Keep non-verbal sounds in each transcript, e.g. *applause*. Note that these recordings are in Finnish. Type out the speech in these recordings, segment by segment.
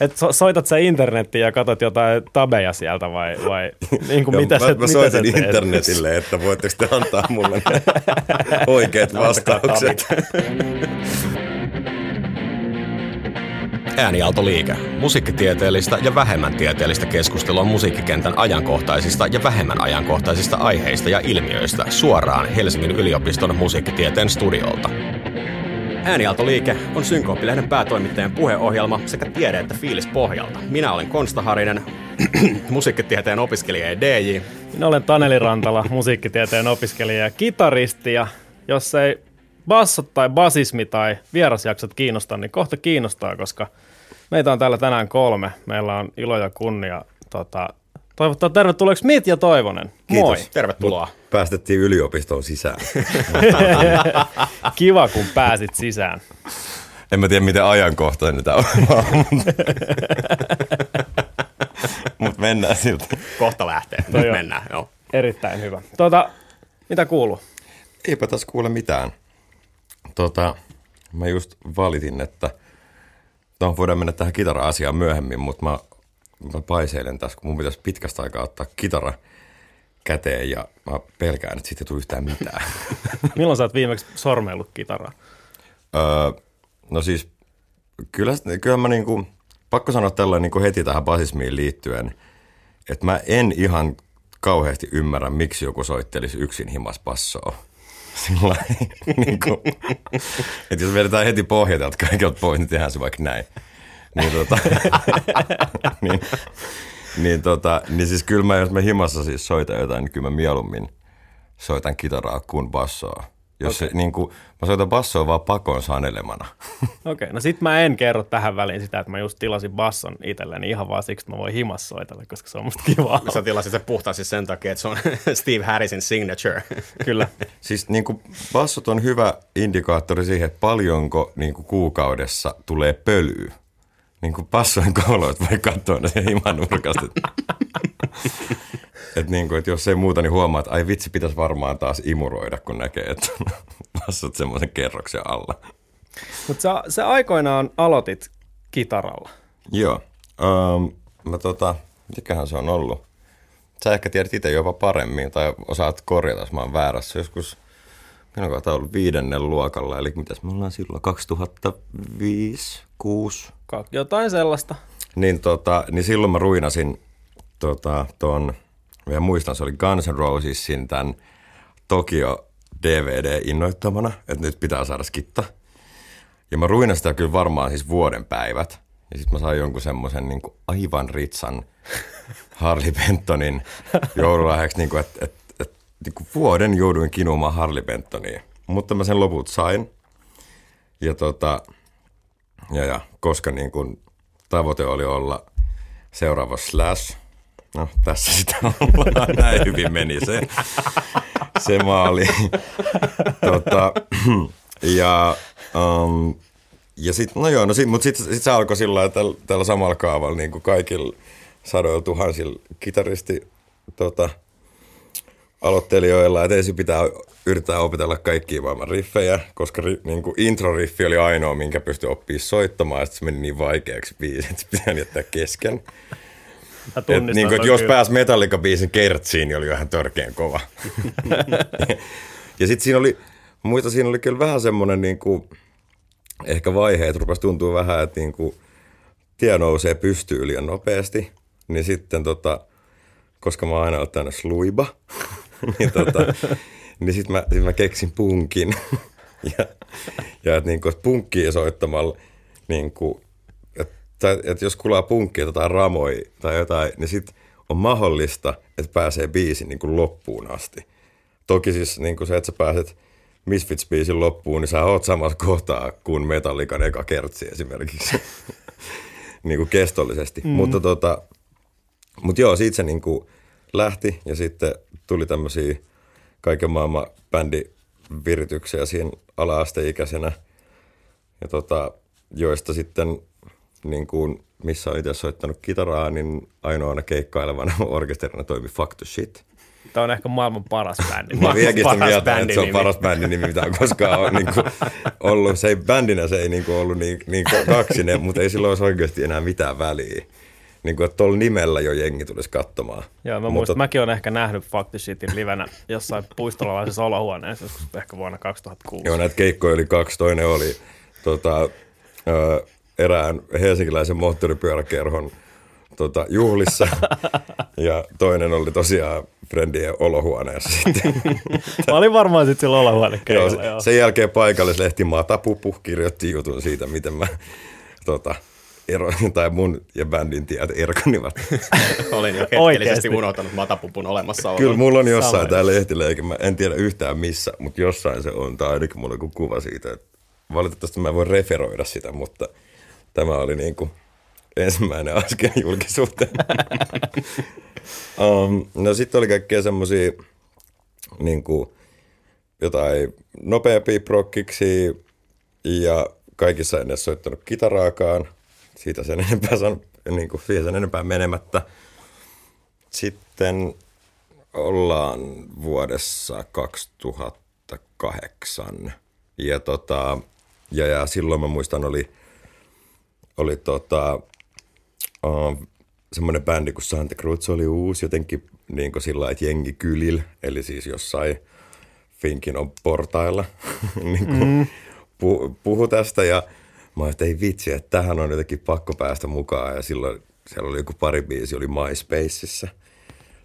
Et so, soitat sä internettiin ja katsot jotain tabeja sieltä vai, vai *laughs* niin kuin mitä mä, sä, mä mitä teet? internetille, että voitteko te antaa mulle *laughs* oikeat vastaukset. *laughs* Äänialtoliike. Musiikkitieteellistä ja vähemmän tieteellistä keskustelua musiikkikentän ajankohtaisista ja vähemmän ajankohtaisista aiheista ja ilmiöistä suoraan Helsingin yliopiston musiikkitieteen studiolta. Äänialtoliike on Synkooppilehden päätoimittajan puheohjelma sekä tiede- että fiilis pohjalta. Minä olen Konsta Harinen, *clears throat* musiikkitieteen opiskelija ja DJ. Minä olen Taneli Rantala, musiikkitieteen opiskelija ja kitaristi ja jos ei bassot tai basismi tai vierasjaksot kiinnosta, niin kohta kiinnostaa, koska meitä on täällä tänään kolme. Meillä on ilo ja kunnia tota, toivottaa tervetulleeksi Mitja Toivonen. Moi. Kiitos. Tervetuloa. Päästettiin yliopistoon sisään. *laughs* Kiva, kun pääsit sisään. En mä tiedä, miten ajankohtainen tämä on. *laughs* Mutta mennään siltä. Kohta lähtee. Toi Nyt on. mennään. Joo. Erittäin hyvä. Tota, mitä kuuluu? Eipä tässä kuule mitään. Tota, mä just valitin, että no, voidaan mennä tähän kitara-asiaan myöhemmin, mutta mä, mä paiseilen tässä, kun mun pitäisi pitkästä aikaa ottaa kitara käteen ja mä pelkään, että siitä ei tule yhtään mitään. *laughs* Milloin sä oot viimeksi sormeillut kitaraa? öö, no siis, kyllä, kyllä mä niinku, pakko sanoa tällä niinku heti tähän basismiin liittyen, että mä en ihan kauheasti ymmärrä, miksi joku soittelisi yksin himas bassoa. *laughs* Sillä niin kuin, että jos vedetään heti pohjat kaikilta pois, niin tehdään se vaikka näin. Niin, tota, *laughs* niin, niin, tota, niin siis kyllä mä, jos mä himassa siis soitan jotain, niin kyllä mä mieluummin soitan kitaraa kuin bassoa. Jos okay. se, niin kuin, mä soitan bassoa vaan pakon sanelemana. *laughs* Okei, okay, no sit mä en kerro tähän väliin sitä, että mä just tilasin basson itselleni ihan vaan siksi, että mä voin himas soitella, koska se on musta kivaa. Sä tilasit se puhtaasti sen takia, että se on *laughs* Steve Harrisin signature. *laughs* Kyllä. Siis niin kuin bassot on hyvä indikaattori siihen, että paljonko niin kuin kuukaudessa tulee pölyä. Niin kuin bassojen kouluit voi katsoa ne himan nurkasta. *laughs* Että niin kuin, että jos ei muuta, niin huomaa, että ai vitsi, pitäisi varmaan taas imuroida, kun näkee, että on bassot semmoisen kerroksen alla. Mutta sä, sä aikoinaan aloitit kitaralla. Joo. Um, mä tota, mikähän se on ollut? Sä ehkä tiedät itse jopa paremmin tai osaat korjata, jos mä oon väärässä. Joskus, milloin tämä ollut viidennen luokalla, eli mitäs me ollaan silloin, 2005, 6 Ka- Jotain sellaista. niin, tota, niin silloin mä ruinasin tota, ton, ja muistan, se oli Guns N' Rosesin tämän Tokio DVD innoittamana, että nyt pitää saada skitta. Ja mä ruinasin sitä kyllä varmaan siis vuoden päivät. Ja sitten mä sain jonkun semmoisen niin aivan ritsan Harley Bentonin joululahjaksi, niin että et, et, niin vuoden jouduin kinumaan Harley Bentoniin. Mutta mä sen loput sain. Ja tota, ja, ja koska niin kun tavoite oli olla seuraava Slash, no tässä sitä *laughs* ollaan, näin hyvin meni se, se maali. *laughs* tota, *clears throat* ja um, ja sitten, no joo, no sit, mutta sitten sit se alkoi sillä lailla tällä, tällä samalla kaavalla niin kuin kaikilla sadoilla tuhansilla kitaristi tota, aloittelijoilla, että ensin pitää yrittää opetella kaikkia maailman riffejä, koska ri, niin kuin intro-riffi oli ainoa, minkä pystyi oppimaan soittamaan, sitten se meni niin vaikeaksi biisi, että se pitää jättää kesken. Et, niin kuin, että jos pääsi Metallica-biisin kertsiin, niin oli ihan törkeän kova. ja sitten siinä oli, muista siinä oli kyllä vähän semmoinen niin kuin, ehkä vaihe, että rupesi tuntua vähän, että niin kuin, tie nousee pystyyn liian nopeasti, niin sitten tota, koska mä oon aina ollut täynnä sluiba, *laughs* niin, tota, niin sitten mä, sit mä keksin punkin. *laughs* ja ja että niinku, et punkkia soittamalla, niinku, että et jos kulaa punkkia tai jotain ramoi tai jotain, niin sitten on mahdollista, että pääsee biisin niinku loppuun asti. Toki siis niinku se, että sä pääset Misfits-biisin loppuun, niin sä oot samassa kohtaa kuin Metallican eka kertsi esimerkiksi. *laughs* niinku kestollisesti. Mm. Mutta tota, mut joo, siitä se niinku lähti ja sitten tuli tämmöisiä kaiken maailman bändivirityksiä siinä ala-asteikäisenä. Ja tota, joista sitten niin kuin, missä on itse soittanut kitaraa, niin ainoana keikkailevana *laughs* orkesterina toimi Fuck to Shit. Tämä on ehkä maailman paras bändi. Mä vieläkin sitä mieltä, että se on paras bändin nimi, mitä on koskaan on, niin kuin, ollut. Se ei bändinä se ei niin kuin, ollut niin, niin kaksinen, mutta ei silloin olisi oikeasti enää mitään väliä. Niin kuin, että tuolla nimellä jo jengi tulisi katsomaan. Joo, mä Mutta- muistan, mäkin olen ehkä nähnyt the Shitin livenä jossain puistolalaisessa olohuoneessa, joskus ehkä vuonna 2006. Joo, näitä keikkoja oli kaksi. Toinen oli tota, ö, erään helsinkiläisen moottoripyöräkerhon tota, juhlissa. *laughs* ja toinen oli tosiaan Friendien olohuoneessa sitten. Mä olin varmaan sitten sillä se- joo. sen jälkeen paikallislehti Matapupu kirjoitti jutun siitä, miten mä tota, ero, *laughs* tai mun ja bändin tiet erkonivat. *laughs* Olin jo hetkellisesti unohtanut matapupun olemassaolon. Kyllä mulla on jossain Samoin. tämä lehtileikä, mä en tiedä yhtään missä, mutta jossain se on, tai ainakin mulla on joku kuva siitä. Että valitettavasti mä en voi referoida sitä, mutta tämä oli niin kuin ensimmäinen *laughs* askel julkisuuteen. um, no sitten oli kaikkea semmosia niin kuin jotain nopeampia prokkiksi ja kaikissa en edes soittanut kitaraakaan. Siitä sen *laughs* enempää, san, niin kuin, siihen sen enempää menemättä. Sitten ollaan vuodessa 2008. Ja, tota, ja, ja silloin mä muistan oli, oli tota, uh, semmoinen bändi kuin Santa Cruz oli uusi jotenkin niin kuin sillä että jengi kylil, eli siis jossain Finkin on portailla *laughs* niin kuin mm. pu, puhu tästä ja mä että ei vitsi, että tähän on jotenkin pakko päästä mukaan ja silloin siellä oli joku pari biisi, oli MySpaceissa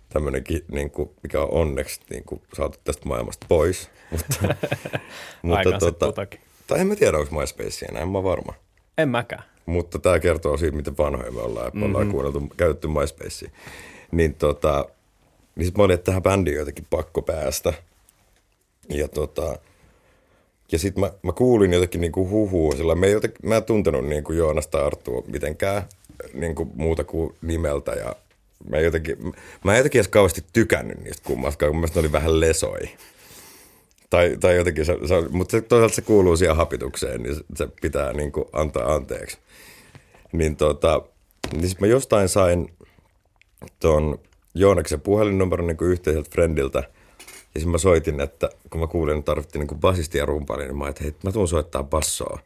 tämmöinenkin, niin kuin, mikä on onneksi niin kuin, saatu tästä maailmasta pois. *laughs* Mutta, *laughs* mutta tota, kutakin. tai en mä tiedä, onko MySpace enää, en mä varma. En mäkään. Mutta tämä kertoo siitä, miten vanhoja me ollaan, että me ollaan kuunneltu, käytetty MySpacea. Niin tota, niin sit mä olin, että tähän bändiin jotenkin pakko päästä. Ja tota, ja sit mä, mä kuulin jotenkin niinku huhua, sillä mä, jotenkin, mä en tuntenut niinku Joonas tai Arttua mitenkään niinku muuta kuin nimeltä ja mä, en jotenkin, mä en jotenkin edes kauheasti tykännyt niistä kummastakaan, kun mielestä ne oli vähän lesoi. Tai, tai jotenkin, se, se, mutta toisaalta se kuuluu siihen hapitukseen, niin se, pitää niin kuin antaa anteeksi. Niin, tota, niin sit mä jostain sain ton Joonaksen puhelinnumeron niin kuin yhteiseltä friendiltä. Ja sitten mä soitin, että kun mä kuulin, että tarvittiin niin basisti ja rumpali, niin mä ajattelin, että hei, mä tuun soittaa bassoa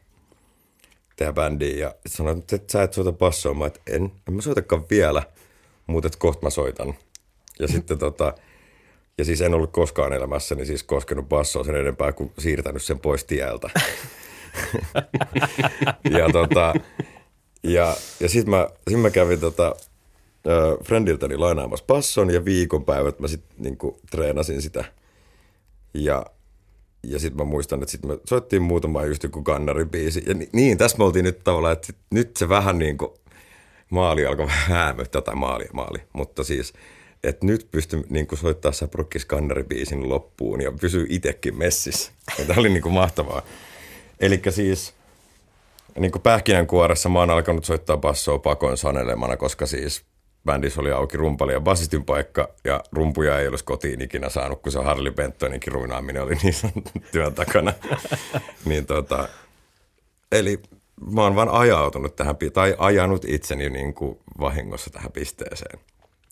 teidän bändiin. Ja sanoin, että sä et soita bassoa. Mä että en, en mä soitakaan vielä, mutta kohta mä soitan. Ja *laughs* sitten tota, ja siis en ollut koskaan elämässäni siis koskenut bassoa sen enempää kuin siirtänyt sen pois tieltä. *laughs* ja tota, ja, ja sitten mä, sit mä kävin tota, friendiltäni lainaamassa basson ja viikonpäivät mä sitten niinku treenasin sitä. Ja, ja sitten mä muistan, että sitten me soittiin muutama just joku kannaribiisi. Ja ni, niin, tässä me oltiin nyt tavallaan, että sit, nyt se vähän niin kuin maali alkoi häämöttää, tai maali, maali. Mutta siis, että nyt pystyn niin kuin soittaa Saprokkis kannaribiisin loppuun ja pysyy itsekin messissä. Ja Tämä oli niin kuin mahtavaa. Eli siis niin kuin pähkinänkuoressa mä oon alkanut soittaa bassoa pakon sanelemana, koska siis bändissä oli auki rumpali ja basistin paikka ja rumpuja ei olisi kotiin ikinä saanut, kun se Harley Bentoninkin ruinaaminen oli *laughs* niin työn takana. *laughs* niin tota, eli mä oon vaan ajautunut tähän, tai ajanut itseni niin kuin vahingossa tähän pisteeseen.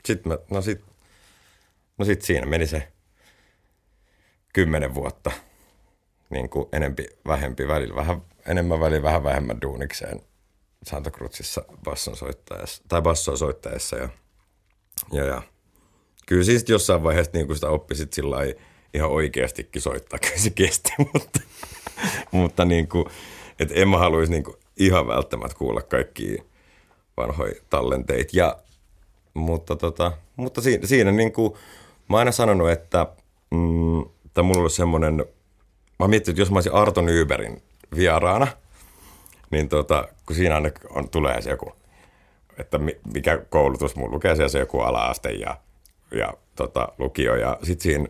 Sitten mä, no sit, no sit siinä meni se kymmenen vuotta niin kuin enempi, vähempi välillä, vähän enemmän välillä, vähän vähemmän duunikseen Santa Cruzissa basson soittaessa, tai bassoa soittaessa ja, ja, ja. Kyllä siis jossain vaiheessa niin kuin sitä oppi sit sillä ihan oikeastikin soittaa, *laughs* kyllä se kesti, mutta, mutta niin kuin, et en mä haluaisi niin kuin ihan välttämättä kuulla kaikkia vanhoja tallenteita. Ja, mutta tota, mutta siinä, siinä niin kuin, mä oon aina sanonut, että mm, tai mulla oli semmoinen, mä oon miettinyt, että jos mä olisin Arto Nyberin vieraana, tota, kun siinä aina on, tulee se joku, että mi- mikä koulutus mun lukee siellä se joku ala-aste ja, ja tota, lukio ja sit siinä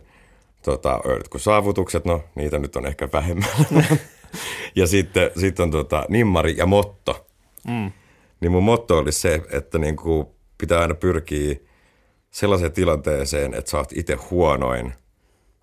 tota, jotkut saavutukset, no niitä nyt on ehkä vähemmän. *laughs* ja sitten sit on tota, nimmari ja motto. Mm. Niin mun motto oli se, että niinku pitää aina pyrkiä sellaiseen tilanteeseen, että sä oot itse huonoin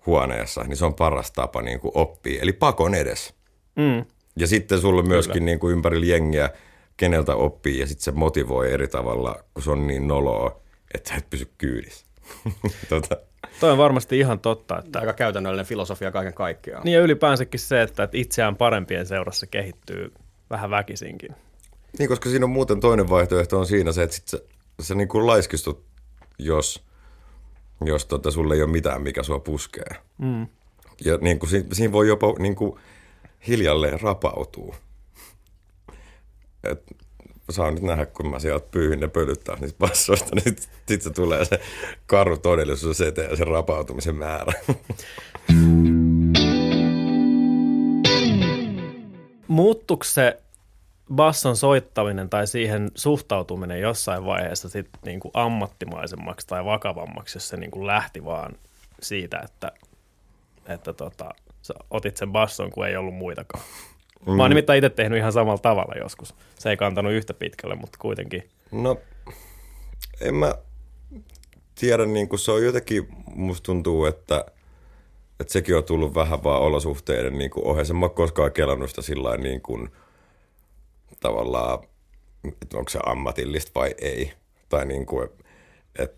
huoneessa, niin se on paras tapa niinku oppia. Eli pakon edes. Mm. Ja sitten sulla on myöskin niin kuin ympärillä jengiä, keneltä oppii ja sitten se motivoi eri tavalla, kun se on niin noloa, että sä et pysy kyydissä. *laughs* tota, Toi on varmasti ihan totta. Että... Aika käytännöllinen filosofia kaiken kaikkiaan. Niin ja ylipäänsäkin se, että, että itseään parempien seurassa kehittyy vähän väkisinkin. niin, koska siinä on muuten toinen vaihtoehto on siinä se, että sit sä, sä niin kuin laiskistut, jos, jos tota, sulle ei ole mitään, mikä sua puskee. Mm. Ja niin kuin, siinä, siinä voi jopa niin kuin, hiljalleen rapautua. Et, saa nyt nähdä, kun mä sieltä pyyhin ne pölyttää niistä bassoista, niin sitten se tulee se karu todellisuus eteen ja se rapautumisen määrä. Muuttuuko se basson soittaminen tai siihen suhtautuminen jossain vaiheessa sit niin kuin ammattimaisemmaksi tai vakavammaksi, jos se niin kuin lähti vaan siitä, että, että tota, sä otit sen basson, kun ei ollut muitakaan? Mm. Mä oon nimittäin itse tehnyt ihan samalla tavalla joskus. Se ei kantanut yhtä pitkälle, mutta kuitenkin. No, en mä tiedä, niin kuin se on jotenkin, musta tuntuu, että, että sekin on tullut vähän vaan olosuhteiden niin kuin ohessa. Mä oon koskaan kelannut sitä sillä niin kuin, tavallaan, että onko se ammatillista vai ei. Tai niin kuin, et,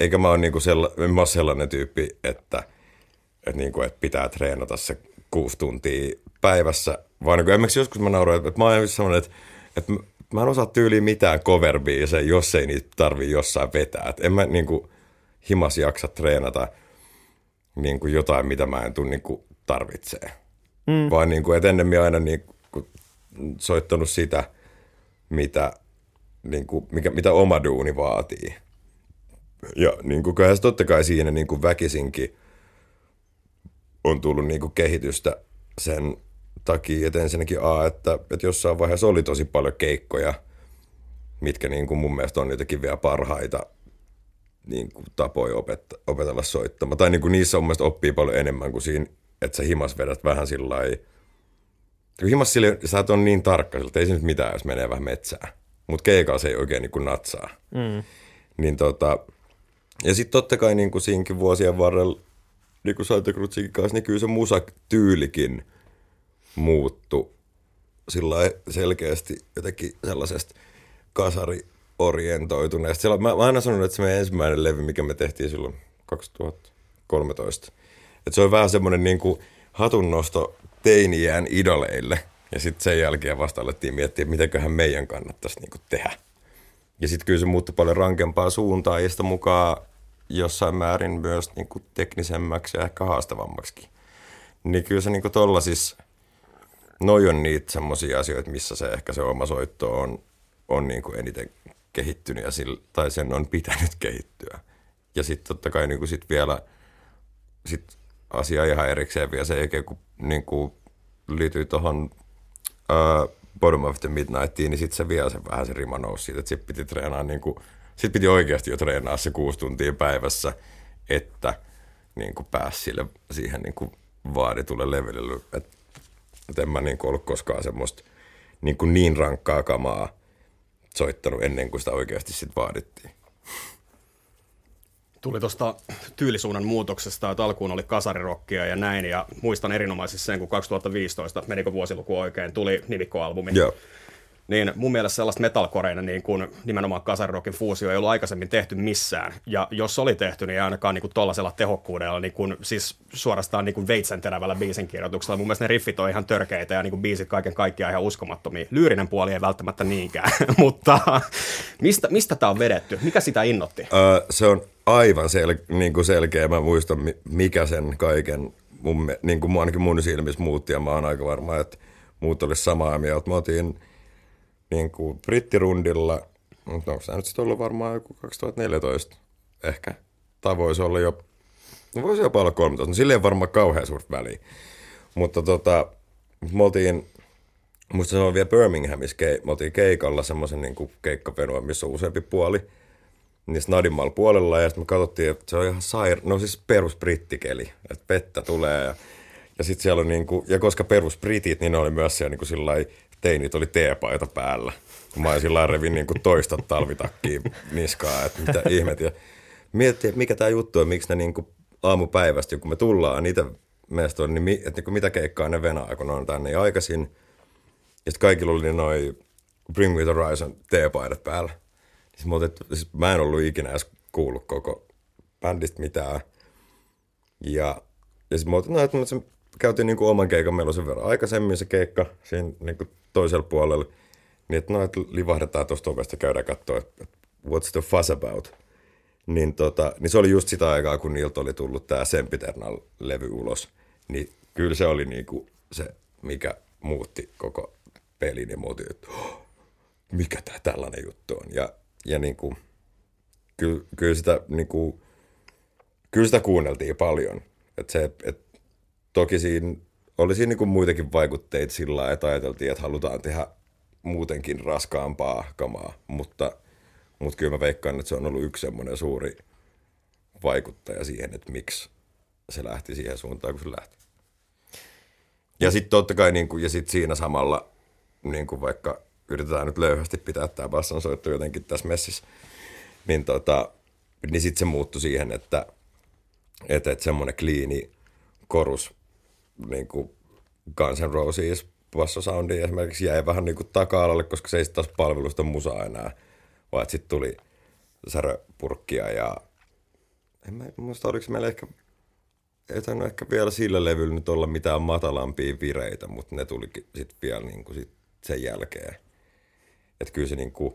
eikä mä ole, niin kuin sella, en mä ole sellainen tyyppi, että, että, niin kuin, että pitää treenata se kuusi tuntia päivässä, vaan niin kuin, joskus mä nauroin, että, mä oon sellainen, että, että mä en osaa tyyliin mitään cover jos ei niitä tarvii jossain vetää. Et en mä niin kuin, himas jaksa treenata niin kuin jotain, mitä mä en tule niin kuin, tarvitsee. Mm. Vaan niin kuin, että ennemmin aina niin kuin, soittanut sitä, mitä, niin kuin, mikä, mitä oma duuni vaatii. Ja niin kuin, kyllä se totta kai siinä niin kuin väkisinkin on tullut niin kuin kehitystä sen takia, että ensinnäkin A, että, että jossain vaiheessa oli tosi paljon keikkoja, mitkä niin kuin mun mielestä on jotenkin vielä parhaita niin kuin tapoja opetta, opetella soittamaan. Tai niin kuin niissä on mielestäni oppii paljon enemmän kuin siinä, että sä himas vedät vähän sillä lailla. Himas sille, sä on niin tarkka, että ei se nyt mitään, jos menee vähän metsään. Mutta keikalla se ei oikein niin kuin natsaa. Mm. Niin tota, ja sitten totta kai niin kuin siinkin vuosien varrella, niin kuin Salto kanssa, niin kyllä se musatyylikin – muuttu sillä selkeästi jotenkin sellaisesta kasariorientoituneesta. Sillä, mä, mä aina sanonut, että se meidän ensimmäinen levy, mikä me tehtiin silloin 2013, että se on vähän semmoinen niin kuin hatunnosto teiniään idoleille. Ja sitten sen jälkeen vasta alettiin miettiä, mitenköhän meidän kannattaisi niin kuin tehdä. Ja sitten kyllä se muuttui paljon rankempaa suuntaan ja sitä mukaan jossain määrin myös niin kuin teknisemmäksi ja ehkä haastavammaksi. Niin kyllä se niin tollaisissa noi on niitä semmoisia asioita, missä se ehkä se oma soitto on, on niin kuin eniten kehittynyt ja sillä, tai sen on pitänyt *laughs* kehittyä. Ja sitten totta kai niin kuin sit vielä sit asia ihan erikseen vielä se, kun niin kuin liittyy tuohon Bottom of the Midnightiin, niin sitten se vielä se vähän se rima nousi siitä, että sitten piti treenaa niin kuin, sit piti oikeasti jo treenaa se kuusi tuntia päivässä, että niin kuin pääsi sille, siihen niin kuin vaaditulle levelille. Että että en mä niin kuin ollut koskaan semmoista niin, kuin niin rankkaa kamaa soittanut ennen kuin sitä oikeasti sitten vaadittiin. Tuli tuosta tyylisuunnan muutoksesta, että alkuun oli kasarirokkia ja näin, ja muistan erinomaisesti sen, kun 2015, menikö vuosiluku oikein, tuli nimikkoalbumi. Joo niin mun mielestä sellaista metalcoreina niin kuin nimenomaan kasarirokin fuusio ei ollut aikaisemmin tehty missään. Ja jos oli tehty, niin ainakaan niin tuollaisella tehokkuudella, niin kuin, siis suorastaan niin kuin veitsen terävällä biisin kirjoituksella. Mun mielestä ne riffit on ihan törkeitä ja niin kuin biisit kaiken kaikkiaan ihan uskomattomia. Lyyrinen puoli ei välttämättä niinkään, *laughs* mutta mistä, mistä tämä on vedetty? Mikä sitä innotti? Öö, se on aivan sel- niin kuin selkeä. Mä muistan, mikä sen kaiken mun, niin kuin ainakin mun silmissä muutti ja mä oon aika varma, että muut olisi samaa mieltä. Mä otin niin kuin brittirundilla, mutta onko tämä nyt sitten ollut varmaan joku 2014 ehkä, tai voisi olla jo, no voisi jopa olla 13, no silleen varmaan kauhean suurta väliä. Mutta tota, me oltiin, muista se on vielä Birminghamissa, me oltiin keikalla semmoisen niin keikkavenua, missä on useampi puoli, niin Snadimmalla puolella, ja sitten me katsottiin, että se on ihan sair... no siis perus brittikeli, että vettä tulee, ja, ja sitten siellä on niinku, ja koska perus britit, niin ne oli myös siellä niinku sillä teinit oli teepaita päällä. Mä olisin sillä revin niin kuin toista talvitakkiin niskaa, että mitä ihmet. Ja miettii, että mikä tämä juttu on, miksi ne niin kuin aamupäivästä, kun me tullaan, niitä meistä on, niin, että niin kuin mitä keikkaa ne venaa, kun ne on tänne aikaisin. Ja sitten kaikilla oli noin Bring Me The Horizon teepaidat päällä. Siis, mä, otet, siis mä en ollut ikinä edes kuullut koko bändistä mitään. Ja, ja sitten me otin, no, että käytiin niin kuin oman keikan, meillä on sen verran aikaisemmin se keikka siinä niin kuin toisella puolella. Niin että no, että livahdetaan tuosta ovesta käydään katsoa, että what's the fuss about. Niin, tota, niin se oli just sitä aikaa, kun niiltä oli tullut tämä Sempiternal-levy ulos. Niin kyllä se oli niinku se, mikä muutti koko pelin ja muutin, että oh, mikä tämä tällainen juttu on. Ja, ja niinku, kyllä, kyllä, sitä, niinku, kyllä sitä kuunneltiin paljon. Et se, et, toki siinä oli siinä niinku muitakin vaikutteita sillä että ajateltiin, että halutaan tehdä muutenkin raskaampaa kamaa, mutta, mutta kyllä mä veikkaan, että se on ollut yksi semmoinen suuri vaikuttaja siihen, että miksi se lähti siihen suuntaan, kun se lähti. Ja sitten totta kai, niin kuin, ja sitten siinä samalla, niin kuin vaikka yritetään nyt löyhästi pitää tämä basson soitto jotenkin tässä messissä, niin, tota, niin sitten se muuttui siihen, että, että, että semmoinen kliini korus, niin kuin Guns N' Roses bassosoundi esimerkiksi jäi vähän niin kuin taka-alalle, koska se ei taas palvelusta musaa enää, vaan sitten tuli säröpurkkia ja en mä muista, oliko meillä ehkä ei tainnut ehkä vielä sillä levyllä nyt olla mitään matalampia vireitä, mutta ne tulikin sitten vielä niin kuin sit sen jälkeen. Että kyllä se niin kuin,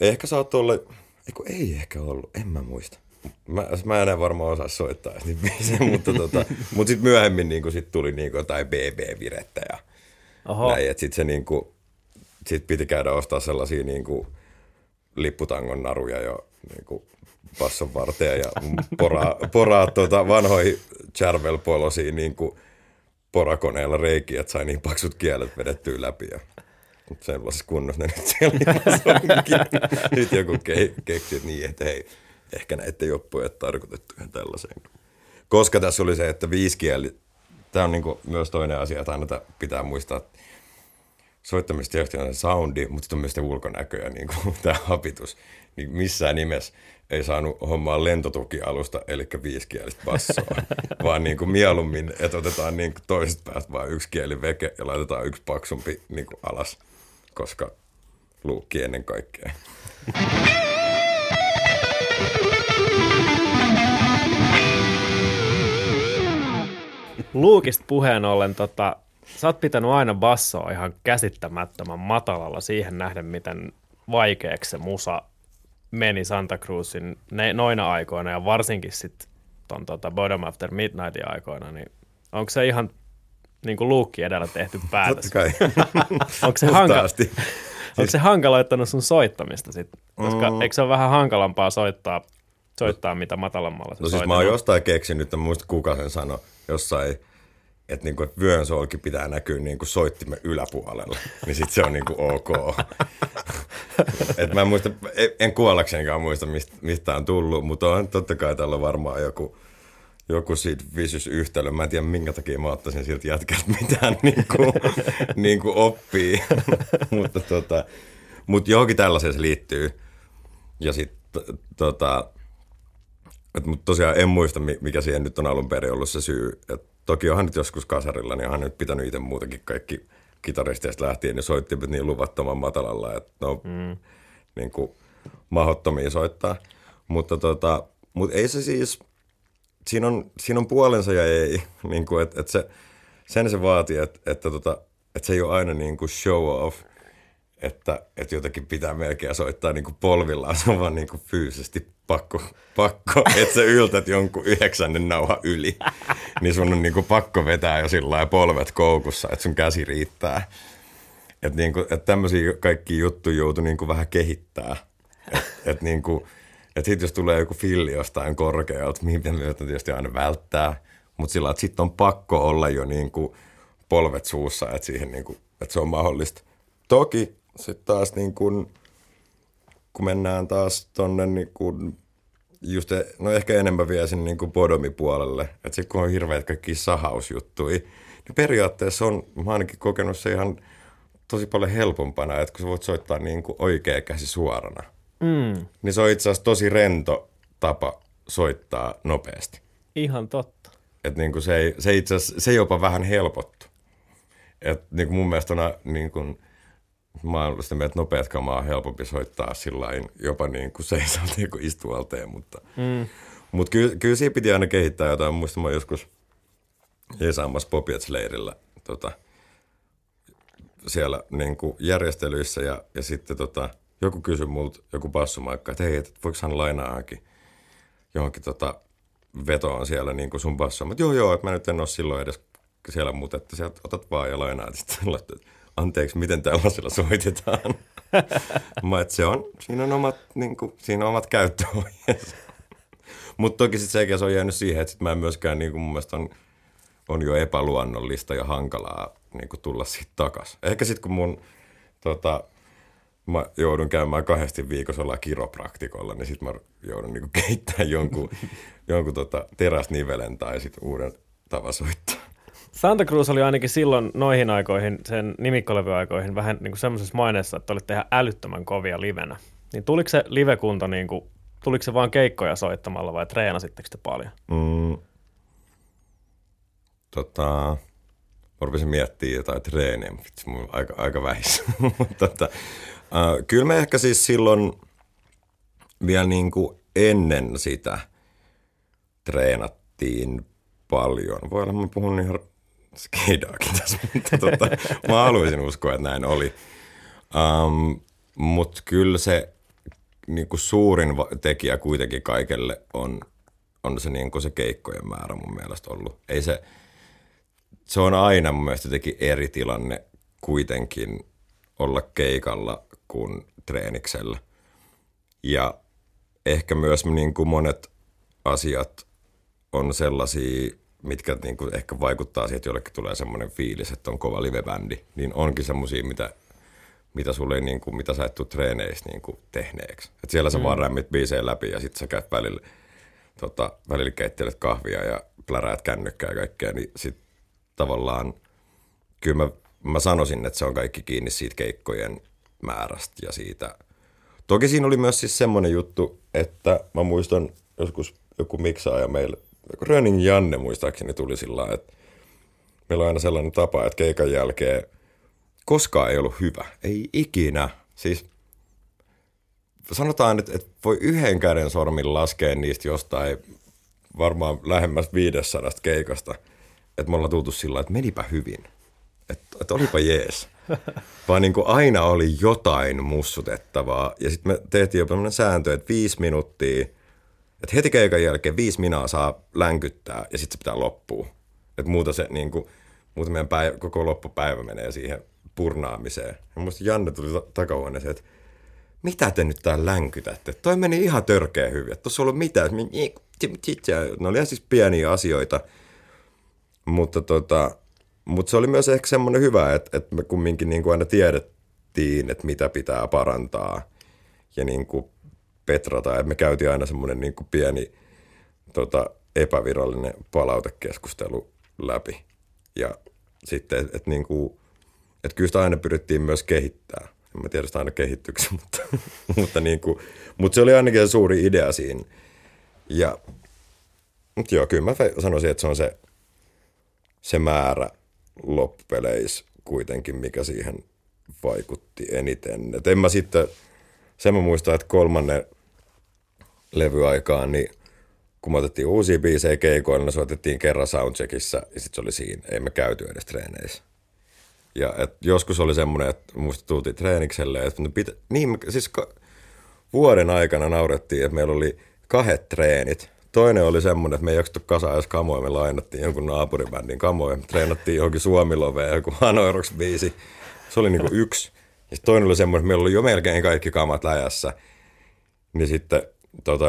ehkä saattoi olla, eiku, ei ehkä ollut, en mä muista. Mä, mä en varmaan osaa soittaa niin biisejä, *laughs* mutta, tota, mutta sitten myöhemmin niin kuin, sit tuli niin kuin jotain BB-virettä ja Oho. näin, että sitten se niin kuin, sit piti käydä ostaa sellaisia niin kuin, lipputangon naruja jo niin kuin, passon varteen ja poraa, poraa tuota vanhoihin charvel niin kuin porakoneella reikiä, että sai niin paksut kielet vedettyä läpi ja sellaisessa kunnossa ne nyt siellä *laughs* Nyt joku ke- keksi, että niin, että hei, ehkä näitä joppuja tarkoitettu ihan tällaiseen. Koska tässä oli se, että viiskieli, tämä on niin myös toinen asia, että aina pitää muistaa, että soittamista tietysti on se soundi, mutta sitten on myös ulkonäkö ja niin kuin, *laughs* tämä hapitus. Niin missään nimessä ei saanut hommaa lentotukialusta, eli viisikielistä bassoa, *laughs* vaan niin kuin mieluummin, että otetaan niin kuin toisesta päästä vain yksi kieli veke ja laitetaan yksi paksumpi niin kuin alas, koska luukki ennen kaikkea. *laughs* Luukista puheen ollen, tota, sä oot pitänyt aina bassoa ihan käsittämättömän matalalla siihen nähden, miten vaikeaksi se musa meni Santa Cruzin ne, noina aikoina ja varsinkin sitten ton tota Bottom After Midnightin aikoina, niin onko se ihan niin kuin luukki edellä tehty päätös? Totta kai. *laughs* onko, se hankala, onko se hankaloittanut sun soittamista sitten? Koska mm. eikö se ole vähän hankalampaa soittaa, soittaa mitä matalammalla se No siis mä oon jostain keksinyt, en muista kuka sen sanoi, jossain – että niinku, et vyönsolki pitää näkyä niinku soittimen yläpuolella, niin sitten se on niinku ok. et mä en, muista, en kuollaksenikaan muista, mistä, mistä on tullut, mutta on totta kai tällä varmaan joku, joku siitä visys yhtälö. Mä en tiedä, minkä takia mä ottaisin siltä jätkältä mitään *laughs* niinku, niinku oppii. *laughs* mutta tota, mut johonkin tällaiseen se liittyy. Ja sitten tota, mutta tosiaan en muista, mikä siihen nyt on alun perin ollut se syy. Et toki onhan nyt joskus kasarilla, niin onhan nyt pitänyt itse muutenkin kaikki kitaristeista lähtien, niin soittimet niin luvattoman matalalla, että no mm. niin kuin, mahdottomia soittaa. Mutta tota, mut ei se siis, siinä on, siinä on puolensa ja ei, *laughs* niin kuin, että, että se, sen se vaatii, että, että, tota, että se ei ole aina niin kuin show off – että, että jotenkin pitää melkein soittaa niin kuin polvillaan, se on vaan niin kuin fyysisesti pakko, pakko että sä yltät jonkun yhdeksännen nauha yli, niin sun on niin kuin pakko vetää jo sillä polvet koukussa, että sun käsi riittää. Että, niin kuin, että tämmöisiä kaikki juttuja joutuu niin kuin vähän kehittää. Että et niin kuin, että sitten jos tulee joku filli jostain korkealta, mihin tietysti aina välttää, mutta sillä että sitten on pakko olla jo niin kuin polvet suussa, että, siihen niin kuin, että se on mahdollista. Toki sitten taas niin kun, kun mennään taas tonne niin kun, just, no ehkä enemmän vielä sinne niin kuin puolelle, että sitten kun on hirveät kaikki sahausjuttuja, niin periaatteessa on, mä ainakin kokenut se ihan tosi paljon helpompana, että kun sä voit soittaa niin kuin oikea käsi suorana, mm. niin se on itse asiassa tosi rento tapa soittaa nopeasti. Ihan totta. Et niin kuin se, ei, se itse asiassa, se jopa vähän helpottu. Et niin kuin mun mielestä on niin kuin, mä oon sitä mieltä, että nopeat kamaa on helpompi soittaa sillä jopa niin kuin seisalteen *laughs* kuin istualteen, mutta, mm. mutta kyllä, kyllä siinä piti aina kehittää jotain. Muista mä joskus Jeesaamassa Popiats-leirillä tota, siellä niin kuin järjestelyissä ja, ja sitten tota, joku kysyi multa, joku bassomaikka, että hei, että voiko hän lainaa johonkin, johonkin tota, vetoon siellä niin kuin sun bassoon. Mutta joo, joo, että mä nyt en ole silloin edes siellä, mutta että sieltä otat vaan ja lainaat. *laughs* Sitten anteeksi, miten tällaisella soitetaan. *laughs* mä, että se on, siinä on omat, niin kuin, siinä on omat käyttöohjeensa. Mutta toki sitten sekin se on jäänyt siihen, että sit mä en myöskään, niin kuin mun mielestä on, on jo epäluonnollista ja hankalaa niin kuin tulla siitä takas. Ehkä sitten kun mun tota, mä joudun käymään kahdesti viikossa olla kiropraktikolla, niin sitten mä joudun niinku keittämään jonkun, *laughs* jonkun tota teräsnivelen tai sitten uuden tavan soittaa. Santa Cruz oli ainakin silloin noihin aikoihin, sen nimikkolevyaikoihin, vähän niin semmoisessa maineessa, että oli tehdä älyttömän kovia livenä. Niin tuliko se livekunta, niin kuin, tuliko se vaan keikkoja soittamalla vai treenasitteko te paljon? Mm. Tota, mä rupesin miettimään jotain treeniä, mutta aika, aika vähissä. *laughs* tota, uh, kyllä me ehkä siis silloin vielä niin kuin ennen sitä treenattiin paljon. Voi olla, mä puhun ihan skeidaakin tässä, mutta tota, mä haluaisin uskoa, että näin oli. Um, mutta kyllä se niin kuin suurin tekijä kuitenkin kaikelle on, on se, niin kuin se keikkojen määrä mun mielestä ollut. Ei se, se on aina mun mielestä jotenkin eri tilanne kuitenkin olla keikalla kuin treeniksellä. Ja ehkä myös niin kuin monet asiat on sellaisia, mitkä niin kuin ehkä vaikuttaa siihen, että jollekin tulee semmoinen fiilis, että on kova live-bändi, niin onkin semmoisia, mitä, mitä, sulle niin kuin, mitä sä et tule treeneissä niin kuin tehneeksi. Et siellä sä mm. vaan rämmit biisejä läpi ja sitten sä käyt välillä, tota, välillä keittelet kahvia ja pläräät kännykkää ja kaikkea, niin sit tavallaan kyllä mä, mä sanoisin, että se on kaikki kiinni siitä keikkojen määrästä ja siitä. Toki siinä oli myös siis semmoinen juttu, että mä muistan joskus joku miksaaja Röning Janne muistaakseni tuli sillä että meillä on aina sellainen tapa, että keikan jälkeen koskaan ei ollut hyvä. Ei ikinä. Siis sanotaan, että, että voi yhden käden sormin laskea niistä jostain varmaan lähemmäs 500 keikasta, että me ollaan tultu sillä että menipä hyvin. Että, että olipa jees. *laughs* Vaan niin kuin aina oli jotain mussutettavaa. Ja sitten me tehtiin jopa sääntö, että viisi minuuttia – että heti keikan jälkeen viisi minaa saa länkyttää ja sitten se pitää loppua. Että muuta se niin kuin, muuta meidän päivä, koko loppupäivä menee siihen purnaamiseen. Ja musta Janne tuli takahuoneeseen, että mitä te nyt täällä länkytätte? Toi meni ihan törkeä hyvin. Tuossa ei ollut mitään. Ne oli ihan siis pieniä asioita. Mutta, tota, mutta se oli myös ehkä semmoinen hyvä, että, että me kumminkin niin kuin aina tiedettiin, että mitä pitää parantaa. Ja niin kuin petrata. Et me käytiin aina semmoinen niin pieni tota, epävirallinen palautekeskustelu läpi. Ja sitten, että et, niin kuin, et kyllä sitä aina pyrittiin myös kehittää. En mä tiedä sitä aina kehittyksi, *laughs* mutta, mutta, niin kuin, mutta se oli ainakin se suuri idea siinä. Ja mutta joo, kyllä mä sanoisin, että se on se, se määrä loppupeleissä kuitenkin, mikä siihen vaikutti eniten. Et en mä sitten, sen mä muistan, että kolmannen levyaikaan, niin kun me otettiin uusia biisejä keikoilla, niin soitettiin kerran soundcheckissa ja sitten se oli siinä. Ei me käyty edes treeneissä. Ja et joskus oli semmoinen, että muista tultiin treenikselle, että pitä, niin, siis ka, vuoden aikana naurettiin, että meillä oli kahdet treenit. Toinen oli semmoinen, että me ei jaksettu kasaan edes kamoja, me lainattiin jonkun naapurimännin kamoja. Me treenattiin johonkin Suomiloveen, joku Hanoiroks biisi. Se oli niinku yksi. Ja toinen oli semmoinen, että meillä oli jo melkein kaikki kamat läjässä. Niin sitten tota,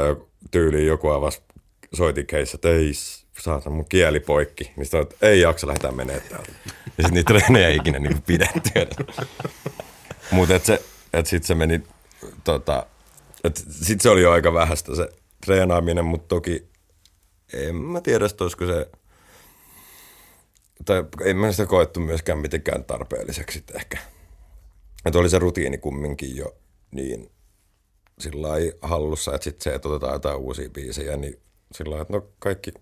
tyyliin joku avasi soitikeissä, että ei saata mun kieli poikki. Niin sitten että ei jaksa lähteä menee täältä. Ja sitten niitä treenejä ei ikinä niin pidetty. Mutta et se, et sitten se meni, tota, sitten se oli jo aika vähäistä se treenaaminen, mutta toki en mä tiedä, olisiko se, tai en mä sitä koettu myöskään mitenkään tarpeelliseksi ehkä. Että oli se rutiini kumminkin jo niin sillä hallussa, että sitten se, että otetaan jotain uusia biisejä, niin sillä että no kaikki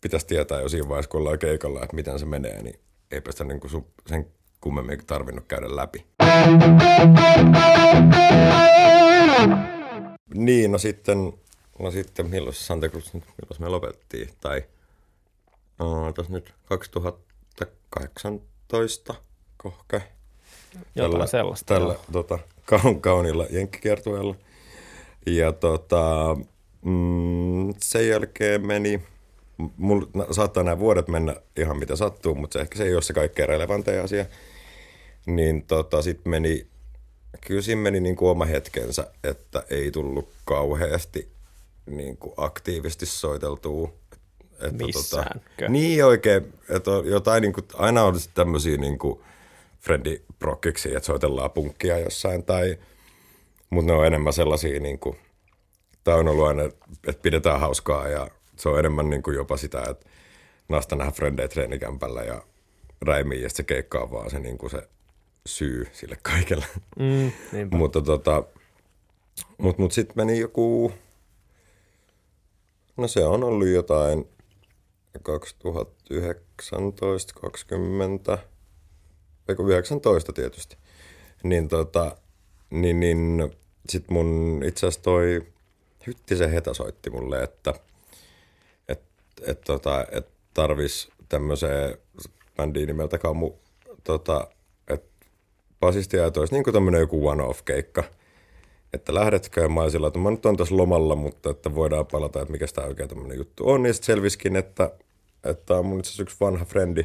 pitäisi tietää jo siinä vaiheessa, kun ollaan keikalla, että miten se menee, niin eipä sitä niin kuin sen kummemmin tarvinnut käydä läpi. Niin, no sitten, no sitten milloin Santa Cruz, milloin me lopettiin? Tai uh, tuossa nyt 2018 kohke. Jotain tällä, sellaista, Tällä joo. tota, kaun, kaunilla jenkkikiertueella. Ja tota, mm, sen jälkeen meni, mulla saattaa nämä vuodet mennä ihan mitä sattuu, mutta se ehkä se ei ole se kaikkein relevantein asia. Niin tota, sitten meni, kyllä siinä meni niin kuin oma hetkensä, että ei tullut kauheasti niin kuin aktiivisesti soiteltua. Että Missäänkö? niin oikein, että jotain niin kuin, aina on tämmöisiä niin kuin Freddy Prokkiksi, että soitellaan punkkia jossain tai, mutta ne on enemmän sellaisia niin kuin, tämä on ollut aina, että pidetään hauskaa ja se on enemmän niin kuin jopa sitä, että nasta nähdä frendejä treenikämpällä ja räimiä ja se keikka on vaan se, niin kuin se syy sille kaikelle. Mm, *laughs* mutta tota, mut, mut sitten meni joku, no se on ollut jotain 2019, 20, eikö 19 tietysti. Niin tota, niin, niin sit mun itse asiassa toi Hyttisen Heta soitti mulle, että et, et, tota, et tarvis tämmöiseen bändiin nimeltä Kammu, tota, että basistia olisi niin tämmöinen joku one-off-keikka. Että lähdetkö ja mä olin sillä, että mä nyt on tässä lomalla, mutta että voidaan palata, että mikä tämä oikein tämmöinen juttu on. Ja sitten selviskin, että, että on mun itse yksi vanha frendi,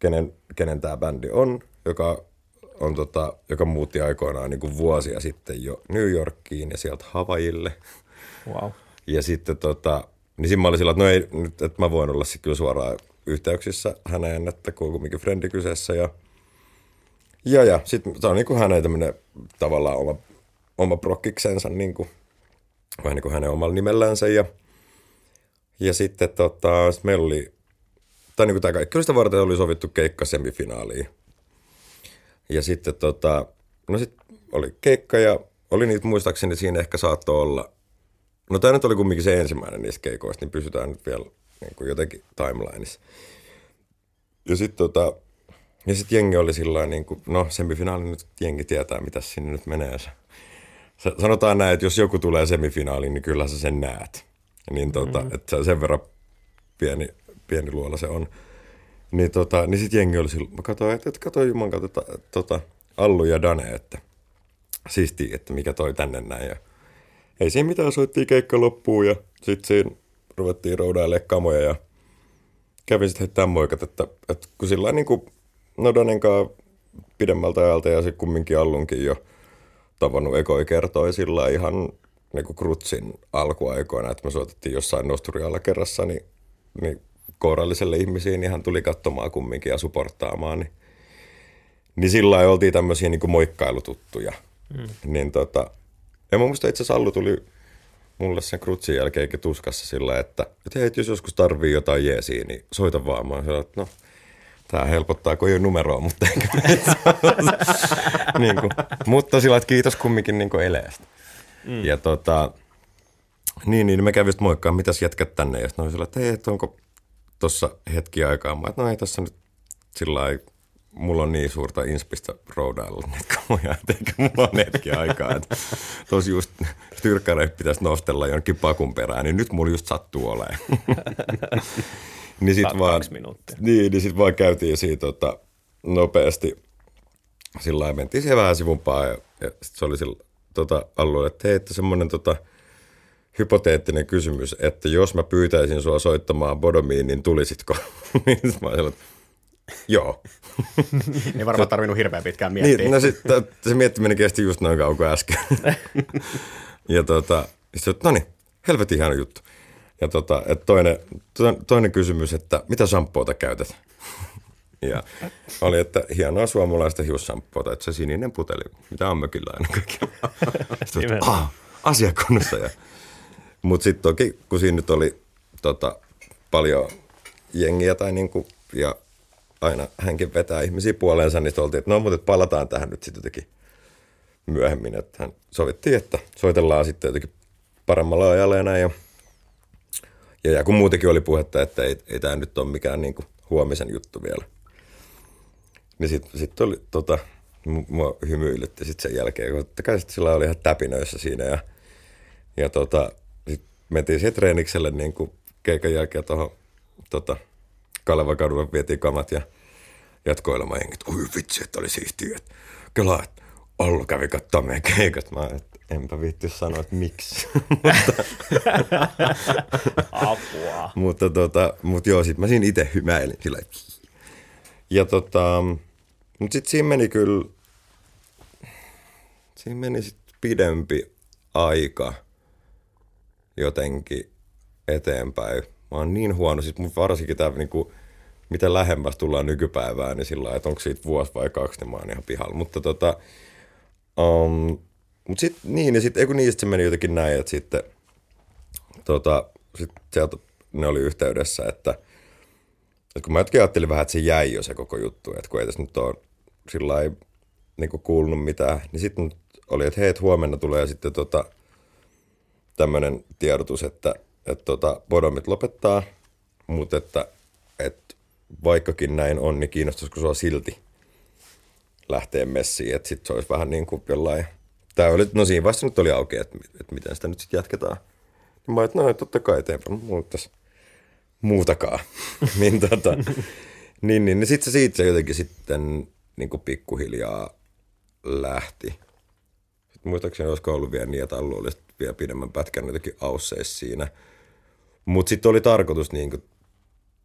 kenen, kenen tämä bändi on, joka, on tota, joka muutti aikoinaan niin kuin vuosia sitten jo New Yorkiin ja sieltä Havajille. Wow. *laughs* Ja sitten tota, niin siinä mä olin sillä, että no ei, nyt, että mä voin olla sitten kyllä suoraan yhteyksissä häneen, että kun on kumminkin frendi kyseessä. Ja, ja, ja sitten se on niin kuin hänen tämmöinen tavallaan oma, oma prokkiksensa, niin kuin, vähän niin kuin hänen omalla nimellänsä. Ja, ja sitten tota, sit meillä oli, tai niin kuin tämä kaikki, sitä varten oli sovittu keikka semifinaaliin. Ja sitten tota, no sitten oli keikka ja oli niitä muistaakseni siinä ehkä saattoi olla, no tämä nyt oli kumminkin se ensimmäinen niistä keikoista, niin pysytään nyt vielä niin kuin jotenkin timelineissa. Ja sitten tota, ja sit jengi oli sillä niin kuin, no semifinaali nyt jengi tietää, mitä sinne nyt menee. Sanotaan näin, että jos joku tulee semifinaaliin, niin kyllä sä sen näet. Niin tota, mm. että sen verran pieni, pieni luola se on. Niin, tota, niin sitten jengi oli silloin, mä katsoin, että, että katsoin Juman kautta tota, Allu ja Dane, että siistiä, että mikä toi tänne näin. Ja ei siinä mitään, soittiin keikka loppuun ja sitten siinä ruvettiin roudailemaan kamoja ja kävin sitten heittämään moikat, että, että kun sillä niin kuin, no Danen kanssa pidemmältä ajalta ja sitten kumminkin Allunkin jo tavannut ekoi kertoi sillä ihan niin kuin Krutsin alkuaikoina, että me soitettiin jossain nosturialla kerrassa, niin, niin kouralliselle ihmisiin, niin hän tuli katsomaan kumminkin ja supporttaamaan, niin, niin sillä lailla oltiin tämmöisiä niin kuin moikkailututtuja. Mm. Niin tota, ja mun mielestä itse asiassa Allu tuli mulle sen krutsin jälkeen tuskassa sillä, että, että hei, jos joskus tarvii jotain jeesiä, niin soita vaan. Mä sanoin, että no, tää helpottaa, kun ei ole numeroa, mutta eikä *laughs* niin kuin, Mutta sillä että kiitos kumminkin niin kuin eleestä. Mm. Ja tota, niin, niin me kävin moikkaan, mitäs jätkät tänne? Ja sitten sillä, että hei, että onko tuossa hetki aikaa? Mä että no ei tässä nyt sillä mulla on niin suurta inspistä roudailla nyt kamoja, että eikä mulla on hetki aikaa. Että tos just styrkkareita pitäisi nostella jonkin pakun perään, niin nyt mulla just sattuu olemaan. *laughs* niin sit vaan, minuuttia. niin, niin sit vaan käytiin siitä tota, nopeasti. Sillä lailla mentiin siihen vähän sivumpaa ja, ja sit se oli sillä tota, alueella, että hei, että semmoinen tota, hypoteettinen kysymys, että jos mä pyytäisin sua soittamaan Bodomiin, niin tulisitko? *laughs* niin mä sellainen, joo. *laughs* Ei varmaan tarvinnut hirveän pitkään miettiä. Niin, no sit, t- se miettiminen kesti just noin kauan kuin äsken. *laughs* ja tota, sit, no niin, helvetin hieno juttu. Ja tota, et toinen, to, toinen kysymys, että mitä shampoota käytät? ja oli, että hienoa suomalaista hiusshampoota, että se sininen puteli, mitä on mökillä aina kaikilla. Sitten, ah, asia kunnossa. Ja, mutta sitten toki, kun siinä nyt oli tota, paljon jengiä tai niinku, ja aina hänkin vetää ihmisiä puoleensa, niin oltiin, että no mutta palataan tähän nyt sitten jotenkin myöhemmin. Että hän sovittiin, että soitellaan sitten jotenkin paremmalla ajalla ja näin. Ja, ja, kun muutenkin oli puhetta, että ei, ei tämä nyt ole mikään niin huomisen juttu vielä. niin sitten sit oli tota, mua hymyilytti sitten sen jälkeen, kun totta kai sillä oli ihan täpinöissä siinä ja, ja tota, mentiin siihen treenikselle niin kuin keikan jälkeen tuohon tota, Kalevan kadulle vietiin kamat ja jatkoilemaan jengit. Oi vitsi, että oli siistiä. Kelaa, että Allu kävi katsoa meidän keikat. Mä että enpä viitti sanoa, että miksi. *laughs* mutta, *laughs* Apua. mutta, tota, mutta joo, sit mä siinä itse hymäilin sillä Ja tota, mutta sitten siinä meni kyllä, siinä meni sitten pidempi aika jotenkin eteenpäin. Mä oon niin huono, siis mun varsinkin tämä niinku, mitä lähemmäs tullaan nykypäivään, niin sillä että onko siitä vuosi vai kaksi, niin mä oon ihan pihalla. Mutta tota, um, mut sitten niin, ja sitten niistä se meni jotenkin näin, että sitten tota, sit sieltä ne oli yhteydessä, että, että kun mä jotenkin ajattelin vähän, että se jäi jo se koko juttu, että kun ei tässä nyt ole sillä ei niin kuulunut mitään, niin sitten oli, että hei, huomenna tulee sitten tota, tämmöinen tiedotus, että, että tota, Bodomit lopettaa, mutta että, että vaikkakin näin on, niin kiinnostaisiko sua silti lähteä messiin, että sitten se olisi vähän niin kuin jollain, tämä oli, no siinä vaiheessa nyt oli auki, että, että miten sitä nyt sitten jatketaan. Niin mä että no totta kai eteenpäin, mutta muutakaan. *laughs* niin tota, niin, niin, niin sitten se siitä se jotenkin sitten niin kuin pikkuhiljaa lähti. Sitten muistaakseni olisiko ollut vielä niin, että olisi vielä pidemmän pätkän jotenkin ausseissa siinä. Mutta sitten oli tarkoitus niin kuin,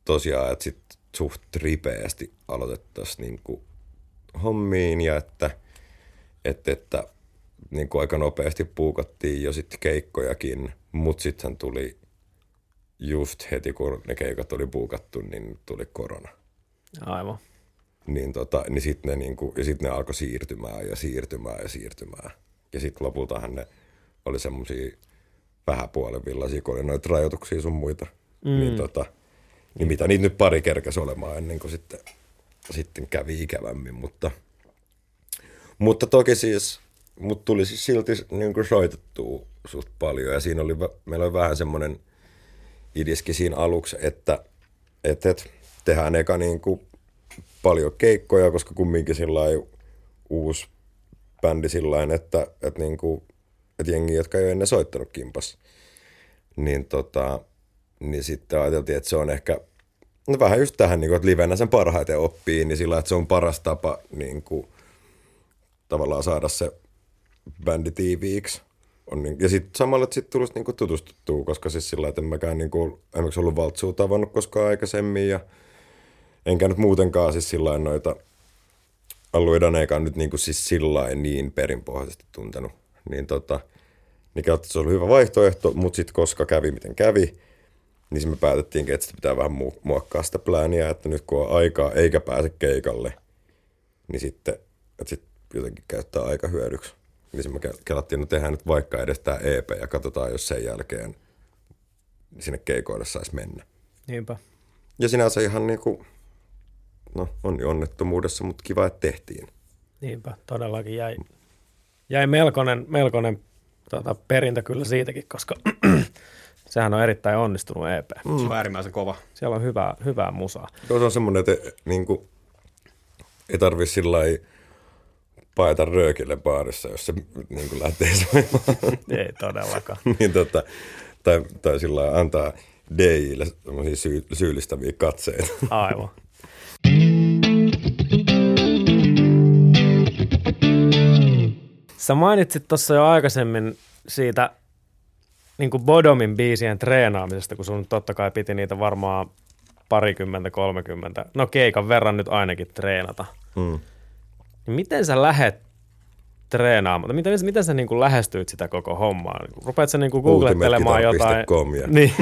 tosiaan, että sitten suht ripeästi aloitettaisiin niin kuin, hommiin ja että, että, että niin kuin aika nopeasti puukattiin jo sitten keikkojakin, mutta sitten tuli just heti kun ne keikat oli puukattu, niin tuli korona. Aivan. Niin, tota, niin sitten ne, niinku, ja sit ne alkoi siirtymään ja siirtymään ja siirtymään. Ja sitten lopultahan ne oli semmoisia vähäpuolevillaisia, kun oli noita rajoituksia sun muita. Mm. Niin, tota, niin mitä niitä nyt pari kerkäs olemaan ennen kuin sitten, sitten kävi ikävämmin. Mutta, mutta toki siis, mut tuli siis silti niin kuin soitettua suht paljon. Ja siinä oli, meillä oli vähän semmoinen idiski siinä aluksi, että, että, että tehdään eka niin kuin paljon keikkoja, koska kumminkin sillä uusi bändi sillä että, että, niin kuin, että jengi, jotka ei ole ennen soittanut kimpas, niin, tota, niin sitten ajateltiin, että se on ehkä no vähän just tähän, niin kuin, että livenä sen parhaiten oppii, niin sillä että se on paras tapa niin kuin, tavallaan saada se bändi tiiviiksi. On niin, ja sitten samalla, että sitten tulisi niin tutustuttua, koska siis sillä että en mäkään niin kuin, esimerkiksi ollut valtsua tavannut koskaan aikaisemmin ja – enkä nyt muutenkaan siis sillä noita alueiden eikä nyt niin, kuin siis sillä niin perinpohjaisesti tuntenut. Niin tota, niin kautta se oli hyvä vaihtoehto, mutta sitten koska kävi miten kävi, niin me päätettiin, että pitää vähän muokkaa sitä plääniä, että nyt kun on aikaa eikä pääse keikalle, niin sitten, että sitten jotenkin käyttää aika hyödyksi. Niin me kelattiin, että no tehdään nyt vaikka edes tämä EP ja katsotaan, jos sen jälkeen sinne keikoille saisi mennä. Niinpä. Ja sinänsä ihan niin kuin, no on onnettomuudessa, mutta kiva, että tehtiin. Niinpä, todellakin jäi, jäi melkoinen, melkoinen tota, perintö kyllä siitäkin, koska *clears throat* sehän on erittäin onnistunut EP. Mm. Se on äärimmäisen kova. Siellä on hyvää, hyvää musaa. Se on semmoinen, että niin kuin, ei tarvitse sillä paeta röökille baarissa, jos se niin kuin lähtee soimaan. ei todellakaan. *laughs* niin, tota, tai, tai sillä antaa DJille syy, syyllistäviä katseita. Aivan. Sä mainitsit tuossa jo aikaisemmin siitä niin kuin Bodomin biisien treenaamisesta, kun sun totta kai piti niitä varmaan parikymmentä, kolmekymmentä, no keikan verran nyt ainakin treenata. Mm. Miten sä lähet treenaamaan? Miten, miten sä niin kuin lähestyit sitä koko hommaa? Niin Rupeat sä niin kuin googlettelemaan *laughs* jotain? Niin.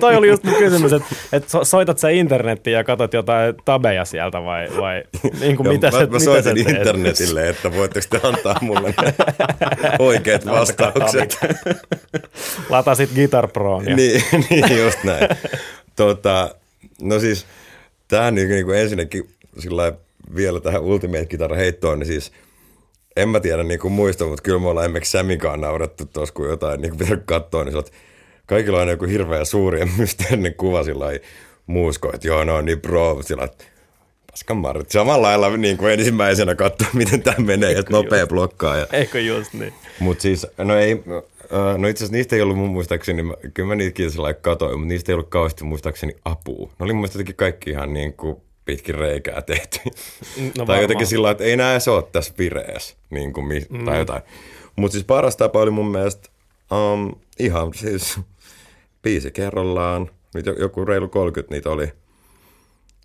toi oli just kysymys, että, että soitat sä internettiin ja katsot jotain tabeja sieltä vai, vai *laughs* niin kuin mitä mä, sä, mä soitin mitä internetille, että voitteko te antaa mulle *laughs* oikeat vastaukset. Latasit Guitar Proon. Ja... niin, niin, just näin. Tota, no siis, tähän niin, niin kuin ensinnäkin sillä vielä tähän Ultimate Guitar heittoon, niin siis – en mä tiedä niin kuin muista, mutta kyllä me ollaan emmekö Sämikaan naurattu tuossa, kun jotain niin pitänyt katsoa, niin sillä kaikilla on joku hirveä suuri ja mysteerinen kuva sillä muusko, että joo, no on niin pro, sillä paskan marrit. Samalla lailla niin kuin ensimmäisenä katsoa, miten tämä menee, että nopea blokkaa. Ja... Eikö just niin? Mutta siis, no ei, äh, no itse asiassa niistä ei ollut mun muistaakseni, kyllä mä niitäkin sellainen katoin, mutta niistä ei ollut kauheasti muistaakseni apua. Ne oli mun mielestä kaikki ihan niin kuin pitkin reikää tehty. No *laughs* tai jotenkin sillä että ei näe se ole tässä vireessä, niin kuin mi- mm. tai jotain. Mutta siis paras tapa oli mun mielestä um, ihan siis biisi kerrallaan, niitä joku reilu 30 niitä oli,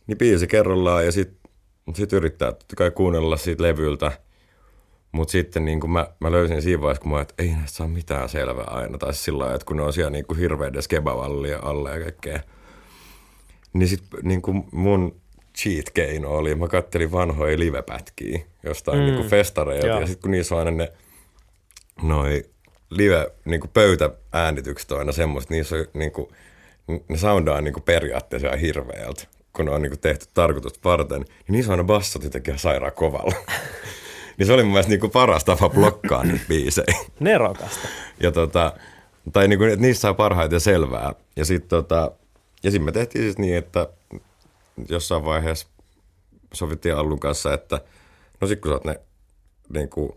niin biisi kerrallaan ja sitten sit yrittää totta kai kuunnella siitä levyltä, mutta sitten niin mä, mä löysin siinä vaiheessa, kun mä että ei näistä saa mitään selvää aina, tai sillä lailla, että kun ne on siellä niin hirveiden skebavallia alle ja kaikkea, niin sitten niin mun cheat-keino oli, mä kattelin vanhoja livepätkiä jostain mm. niin festareilta, ja sitten kun niissä on aina ne noi live niin kuin pöytääänitykset on aina semmoista, niissä on niin kuin, ne soundaa niin kuin periaatteessa ihan hirveältä, kun ne on niin kuin tehty tarkoitusta varten, niin niissä on aina bassot jotenkin sairaan kovalla. *laughs* niin se oli mun mielestä niin kuin paras tapa blokkaa niitä biisejä. *laughs* Nerokasta. Ja tota, tai niin kuin, että niissä saa parhaiten selvää. Ja sitten tota, ja sit me tehtiin siis niin, että jossain vaiheessa sovittiin Allun kanssa, että no sit kun sä oot ne niin kuin,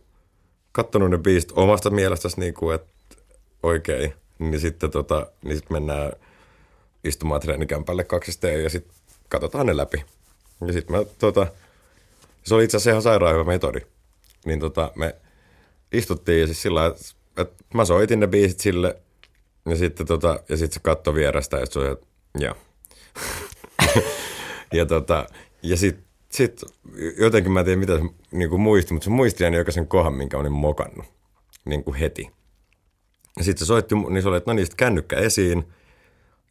kattonut ne biisit omasta mielestäsi, niin kuin, että oikein, niin sitten tota, niin sit mennään istumaan treenikämpälle kaksisteen ja sitten katsotaan ne läpi. Ja sitten mä tota, se oli itse asiassa ihan sairaan hyvä metodi. Niin tota, me istuttiin ja siis sillä että, että mä soitin ne biisit sille ja sitten tota, ja sitten se katsoi vierestä ja se oli, että joo. *laughs* ja tota, ja sitten sitten jotenkin mä en tiedä, mitä se niin kuin muisti, mutta se muisti aina jokaisen kohan, minkä olin mokannut niin kuin heti. Ja sitten se soitti, niin se oli, että no niin, kännykkä esiin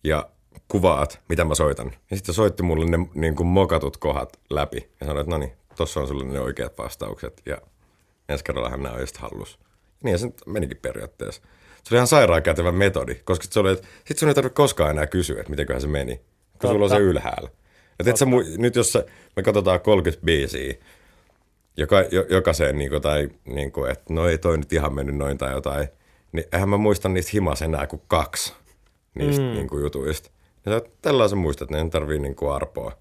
ja kuvaat, mitä mä soitan. Ja sitten se soitti mulle ne niin kuin mokatut kohdat läpi ja sanoi, että no niin, tossa on sulle ne oikeat vastaukset ja ensi kerrallahan nämä on just hallus. Niin ja se menikin periaatteessa. Se oli ihan sairaan kätevä metodi, koska se oli, että sit sun ei tarvitse koskaan enää kysyä, että mitenköhän se meni, kun Totta. sulla on se ylhäällä. Et sä, nyt jos sä, me katsotaan 30 biisiä, joka, jo, jokaiseen, niin kuin, tai niin kuin, että no ei toi nyt ihan mennyt noin tai jotain, niin eihän mä muista niistä himas enää kuin kaksi niistä mm. niin kuin, jutuista. Ja tällä sä muistat, että ne ei tarvii niin kuin arpoa.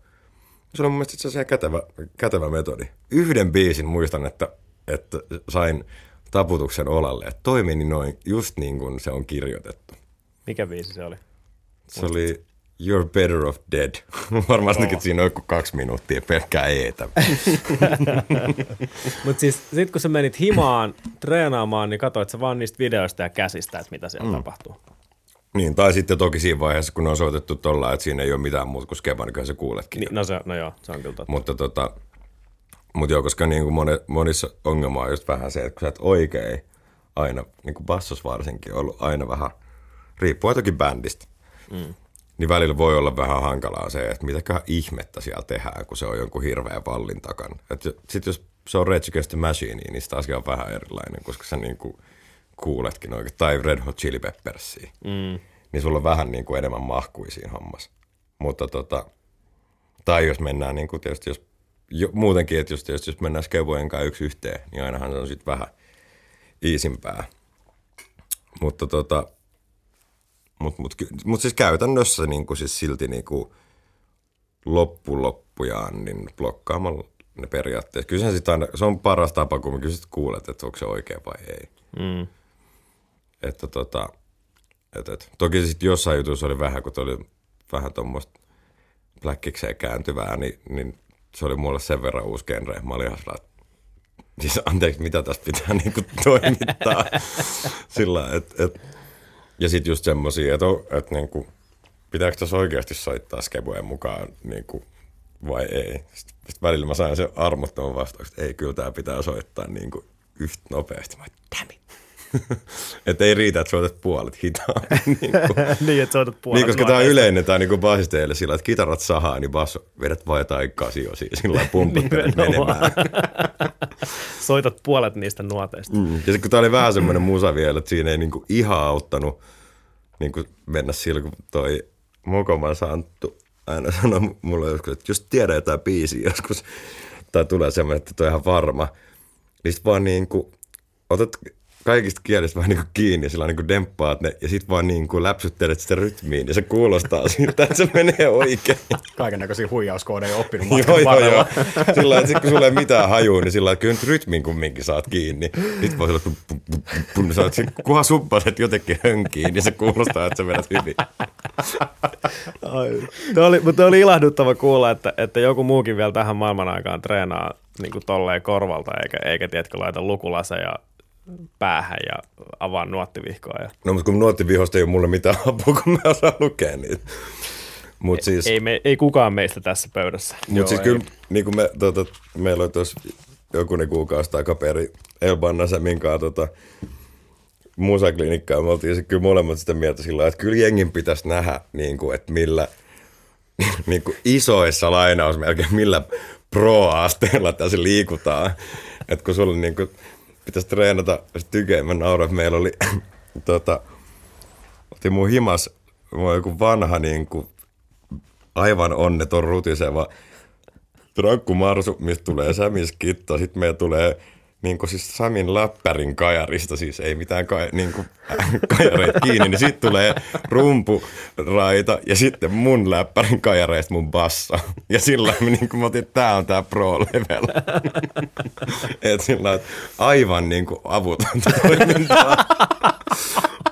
Se on mun mielestä itse asiassa kätevä, kätevä metodi. Yhden biisin muistan, että, että sain taputuksen olalle, että toimi noin just niin kuin se on kirjoitettu. Mikä biisi se oli? Se oli You're better off dead. *laughs* Varmastikin oh. siinä on joku kaksi minuuttia pelkkää eetä. *laughs* Mutta siis sit kun sä menit himaan treenaamaan, niin katsoit sä vaan niistä videoista ja käsistä, että mitä siellä mm. tapahtuu. Niin, tai sitten toki siinä vaiheessa, kun on soitettu tuolla, että siinä ei ole mitään muuta kuin skeba, niin se kuuletkin. Niin, no, se, no joo, se on kyllä totta. Mutta tota, mutta joo, koska niin kuin moni, monissa ongelma on just vähän se, että kun sä et oikein aina, niin kuin bassos varsinkin, ollut aina vähän, riippuu toki bändistä. Mm niin välillä voi olla vähän hankalaa se, että mitäköhän ihmettä siellä tehdään, kun se on jonkun hirveän vallin takana. Sitten jos se on Rage Against the Machine, niin sitä asia on vähän erilainen, koska sä niinku kuuletkin oikein, tai Red Hot Chili Peppersia, mm. niin sulla on vähän niinku enemmän mahkui siinä hommassa. Mutta tota, tai jos mennään niinku tietysti, jos jo, muutenkin, että jos, tietysti, jos mennään skeuvojen kanssa yksi yhteen, niin ainahan se on sitten vähän iisimpää. Mutta tota, mutta mut, mut siis käytännössä niin kuin siis silti niin kuin loppuloppujaan niin blokkaamalla ne periaatteet. Kyllä se, aina, se on paras tapa, kun kysyt kuulet, että onko se oikein vai ei. Mm. Että tota, et, et. Toki sitten jossain jutussa oli vähän, kun oli vähän tuommoista Blackikseen kääntyvää, niin, niin, se oli mulle sen verran uusi genre. Mä olin ihan siis anteeksi, mitä tästä pitää niinku toimittaa. *laughs* Sillä, että et, ja sitten just semmoisia, että, että niinku, pitääkö tässä oikeasti soittaa skebujen mukaan niinku, vai ei. Sitten välillä mä sain sen armottoman vastauksen, että ei, kyllä tämä pitää soittaa niinku, yhtä nopeasti. Mä damn *laughs* että ei riitä, että soitat puolet hitaan. *laughs* niin, niin, että soitat puolet. Niin, koska tämä on yleinen tämä niin basisteille sillä, että kitarat sahaa, niin basso vedät vaan jotain kasiosia, sillä pumputtelet menemään. *laughs* Soitat puolet niistä nuoteista. Mm. Ja sitten kun tämä oli vähän semmoinen musa vielä, että siinä ei niin kuin ihan auttanut niin kuin mennä sillä, kun toi Mokoman Santtu aina sanoi mulle joskus, että jos tiedä jotain biisiä joskus, tai tulee semmoinen, että toi on ihan varma, niin sitten vaan niin kuin, otat kaikista kielistä vähän niin kuin kiinni, sillä niin kuin demppaat ne ja sitten vaan niin kuin läpsyttelet sitä rytmiin ja se kuulostaa *laughs* siltä, että se menee oikein. Kaiken näköisiä huijauskoodeja oppinut *laughs* joo, joo, joo. *laughs* Sillä että sit, kun sulla ei mitään hajua, niin sillä että kyllä nyt rytmin kumminkin saat kiinni. Sitten voi sillä, että sä oot, kunhan suppaset jotenkin hönkiin, niin se kuulostaa, että sä vedät hyvin. Tuo oli, mutta oli ilahduttava kuulla, että, että joku muukin vielä tähän maailman aikaan treenaa niin kuin tolleen korvalta, eikä, eikä tiedätkö, laita lukulaseja päähän ja avaa nuottivihkoa. Ja... No, mutta kun nuottivihosta ei ole mulle mitään apua, kun mä osaan lukea niitä. Mut siis, ei, me, ei kukaan meistä tässä pöydässä. Mutta siis ei. kyllä, niin kuin me, tota, meillä oli tuossa jokunen kuukausi takaperi Elban Semin kanssa tota, musaklinikkaa. Me oltiin kyllä molemmat sitä mieltä sillä että kyllä jengin pitäisi nähdä, niin kuin, että millä *laughs* niin kuin isoissa lainausmerkeissä, millä pro-asteella tässä liikutaan. Että kun sulla niin kuin, pitäisi treenata tykeen, mä että meillä oli *laughs* tota, otin mun himas mun joku vanha niin kuin, aivan onneton rutiseva trankkumarsu, mistä tulee sämiskitto, sitten meillä tulee niin kuin siis Samin läppärin kajarista, siis ei mitään ka, niin kuin, *laughs* kajareita kiinni, niin sitten tulee rumpuraita ja sitten mun läppärin kajareista mun bassa. Ja sillä niin kuin mä otin, että tää on tää pro level. *laughs* Et sillä että aivan niin kuin avutonta toimintaa.